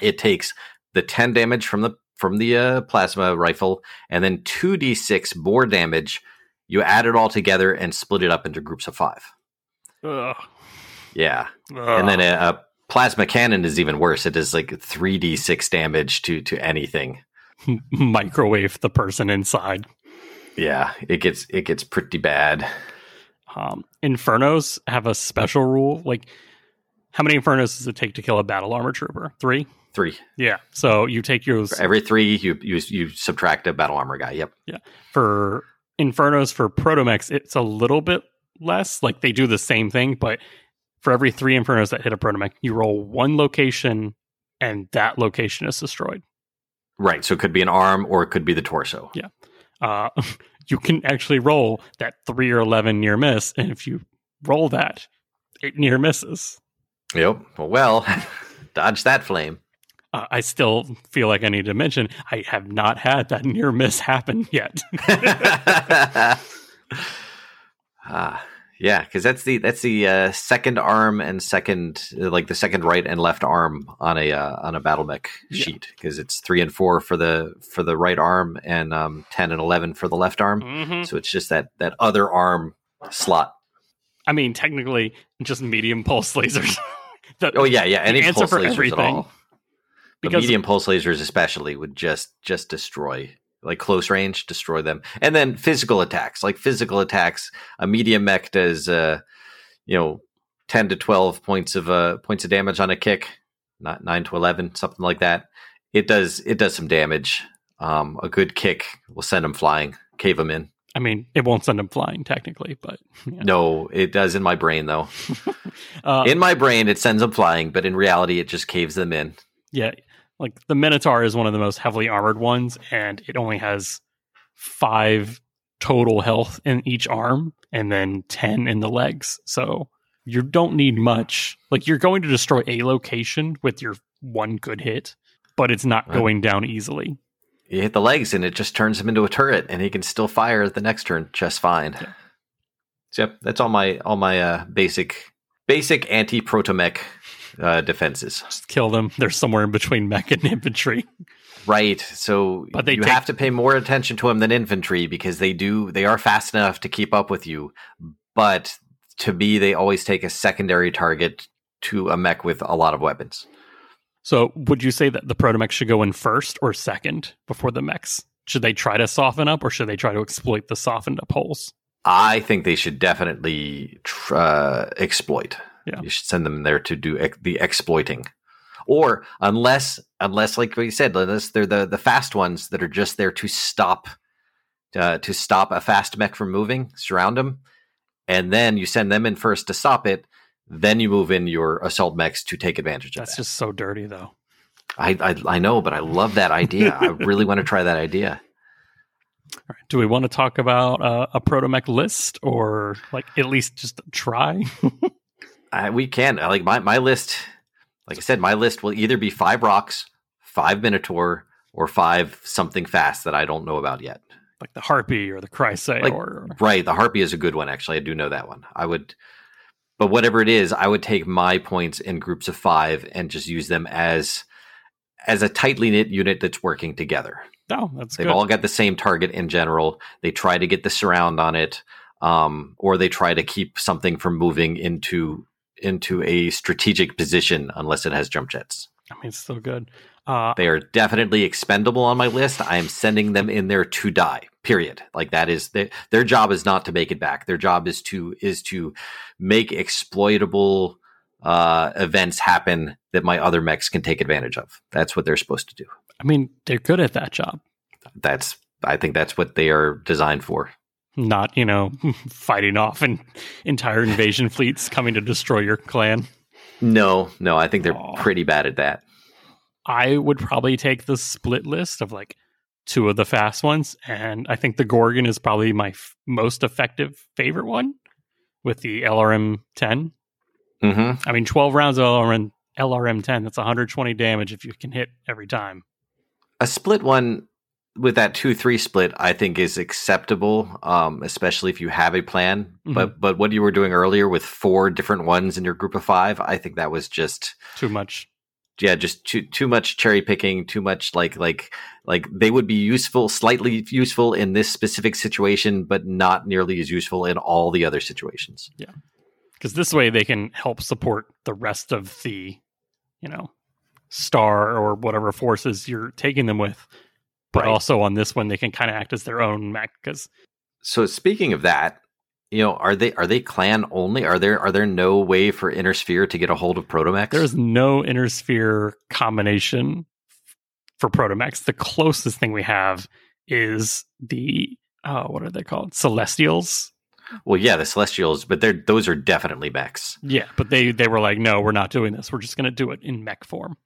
it takes the ten damage from the from the uh, plasma rifle and then two d six more damage. You add it all together and split it up into groups of five. Ugh. Yeah, Ugh. and then a, a plasma cannon is even worse. It does like three d six damage to to anything. microwave the person inside. Yeah, it gets it gets pretty bad. Um, Infernos have a special rule. Like, how many Infernos does it take to kill a battle armor trooper? Three. Three Yeah. So you take yours for every three, you you you subtract a battle armor guy. Yep. Yeah. For Infernos for Protomechs, it's a little bit less. Like they do the same thing, but for every three Infernos that hit a Protomech, you roll one location and that location is destroyed. Right. So it could be an arm or it could be the torso. Yeah. Uh, you can actually roll that three or 11 near miss. And if you roll that, it near misses. Yep. Well, dodge that flame. Uh, I still feel like I need to mention I have not had that near miss happen yet. Ah, yeah, because that's the that's the uh, second arm and second like the second right and left arm on a uh, on a battle mech Yeah. sheet because it's three and four for the for the right arm and um, ten and eleven for the left arm. Mhm. So it's just that that other arm slot. I mean, technically, just medium pulse lasers. The- Oh yeah, yeah. Any pulse lasers everything. at all. Because medium pulse lasers, especially, would just just destroy. Like close range, destroy them, and then physical attacks. Like physical attacks, a medium mech does, uh, you know, ten to twelve points of uh points of damage on a kick, not nine to eleven, something like that. It does it does some damage. Um, a good kick will send them flying, cave them in. I mean, it won't send them flying technically, but yeah. No, it does in my brain though. Uh, in my brain, it sends them flying, but in reality, it just caves them in. yeah, like the Minotaur is one of the most heavily armored ones, and it only has five total health in each arm, and then ten in the legs. So you don't need much. Like you're going to destroy a location with your one good hit, but it's not Right. going down easily. You hit the legs, and it just turns him into a turret, and he can still fire the next turn just fine. Yeah. So, yep, that's all my all my uh, basic basic anti protomech uh, defenses. Just kill them. They're somewhere in between mech and infantry. Right. So But they you take- have to pay more attention to them than infantry because they do they are fast enough to keep up with you. But to me, they always take a secondary target to a mech with a lot of weapons. So, would you say that the protomech should go in first or second before the mechs? Should they try to soften up, or should they try to exploit the softened up holes? I think they should definitely tr- uh, exploit. Yeah. You should send them there to do ex- the exploiting, or unless unless like we said, unless they're the the fast ones that are just there to stop uh, to stop a fast mech from moving, surround them, and then you send them in first to stop it. Then you move in your assault mechs to take advantage of That's just so dirty, though. I, I I know, but I love that idea. I really want to try that idea. All right. Do we want to talk about uh, a protomech list, or like at least just try? I, we can like my my list. Like I said, my list will either be five Rocs, five minotaur, or five something fast that I don't know about yet. like the harpy or the Chrysaor? Like- or Right, the harpy is a good one. Actually, I do know that one. I would, but whatever it is, I would take my points in groups of five and just use them as as a tightly knit unit that's working together. oh, that's They've good. all got the same target in general. They try to get the surround on it, um, or they try to keep something from moving into into a strategic position unless it has jump jets. I mean, it's still good. Uh, They are definitely expendable on my list. I am sending them in there to die. Period. Like that is their their job is not to make it back. Their job is to is to make exploitable uh, events happen that my other mechs can take advantage of. That's what they're supposed to do. I mean, they're good at that job. That's I think that's what they are designed for. Not you know fighting off and entire invasion fleets coming to destroy your clan. No, no, I think they're Aw. pretty bad at that. I would probably take the split list of like two of the fast ones, and I think the Gorgon is probably my f- most effective favorite one with the LRM 10. hmm I mean, 12 rounds of LRM, LRM 10, that's 120 damage if you can hit every time. A split one with that two three split, I think, is acceptable, um, especially if you have a plan. Mhm. But but what you were doing earlier with four different ones in your group of five, I think that was just Too much. yeah, just too too much cherry picking, too much like like like they would be useful, slightly useful in this specific situation, but not nearly as useful in all the other situations. Yeah, Because this way they can help support the rest of the, you know, star or whatever forces you're taking them with. But Right. also on this one, they can kind of act as their own mech because So speaking of that, you know, are they are they clan only? Are there are there no way for Inner Sphere to get a hold of Protomechs? There's no inner sphere combination for Protomechs. The closest thing we have is the oh, what are they called? Celestials. well, yeah, the Celestials, but they're those are definitely mechs. Yeah, but they they were like, no, we're not doing this. We're just going to do it in mech form.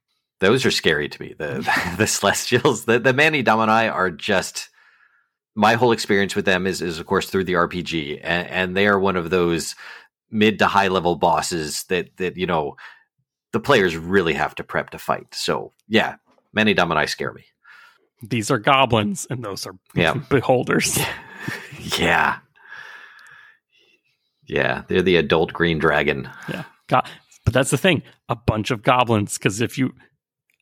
Those are scary to me. The the Celestials, the the Manei Domini are just my whole experience with them is is of course through the RPG, and, and they are one of those mid to high level bosses that that you know the players really have to prep to fight. So yeah, Manei Domini scare me. These are goblins, and those are Yeah. beholders. Yeah. Yeah, they're the adult green dragon. Go- but that's the thing a bunch of goblins because if you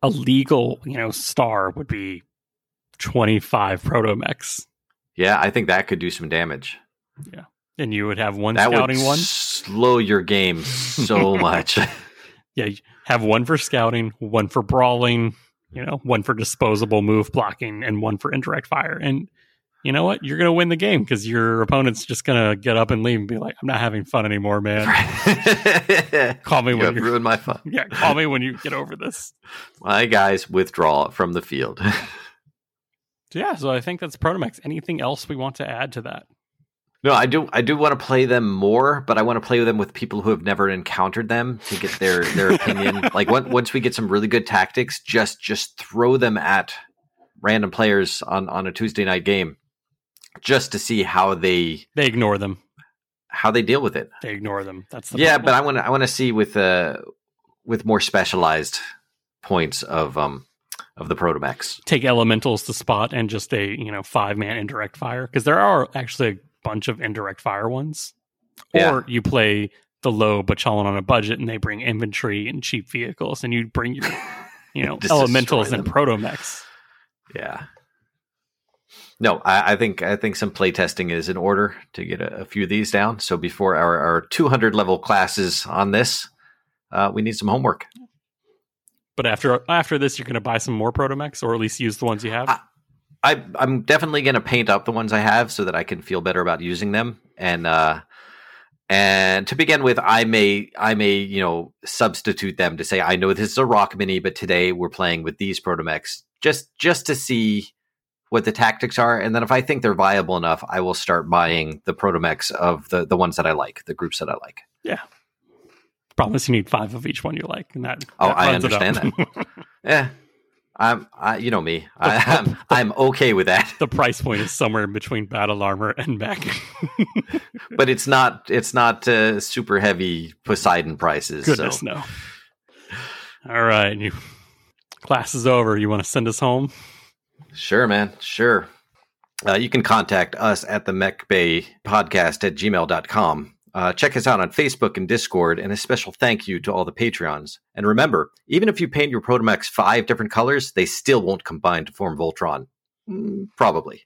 a legal you know star would be 25 protomechs Yeah, I think that could do some damage. yeah and you would have one That scouting would one. slow your game so much. Yeah, you have one for scouting, one for brawling, you know, one for disposable move blocking, and one for indirect fire. And you know what? You're going to win the game because your opponent's just going to get up and leave and be like, "I'm not having fun anymore, man. Call me you when you're ruined my fun. yeah, call me when you get over this." My guys withdraw from the field. Yeah, so I think that's Protomechs. Anything else we want to add to that? No, I do. I do want to play them more, but I want to play them with people who have never encountered them to get their their opinion. like once we get some really good tactics, just just throw them at random players on on a Tuesday night game, just to see how they They ignore them. how they deal with it. They ignore them. That's the yeah, problem. but I want to I want to see with uh with more specialized points of um of the Protomechs. take elementals to spot and just a you know five man indirect fire because there are actually a bunch of indirect fire ones Yeah. or you play the low but on a budget and they bring infantry and cheap vehicles and you bring your you know elementals and them. protomechs Yeah. No, I, I think I think some playtesting is in order to get a, a few of these down. So before our, our 200 level classes on this, uh, we need some homework. but after after this you're going to buy some more Protomechs, or at least use the ones you have I- I, I'm definitely going to paint up the ones I have so that I can feel better about using them. And uh, and to begin with, I may I may you know substitute them to say I know this is a Roc mini, but today we're playing with these Protomechs just just to see what the tactics are. And then if I think they're viable enough, I will start buying the protomechs of the the ones that I like, the groups that I like. problem is you need five of each one you like and that, Oh, that I understand that. Yeah, I'm I, you know me, I, I'm I'm okay with that. the price point is somewhere in between battle armor and back but it's not it's not uh, super heavy Poseidon prices. goodness so. no all right you class is over you want to send us home Sure, man. Sure. Uh, you can contact us at the Mech Bay podcast at gmail.com. Uh, check us out on Facebook and Discord, and a special thank you to all the Patreons. And remember, even if you paint your Protomechs five different colors, they still won't combine to form Voltron. Mm, probably.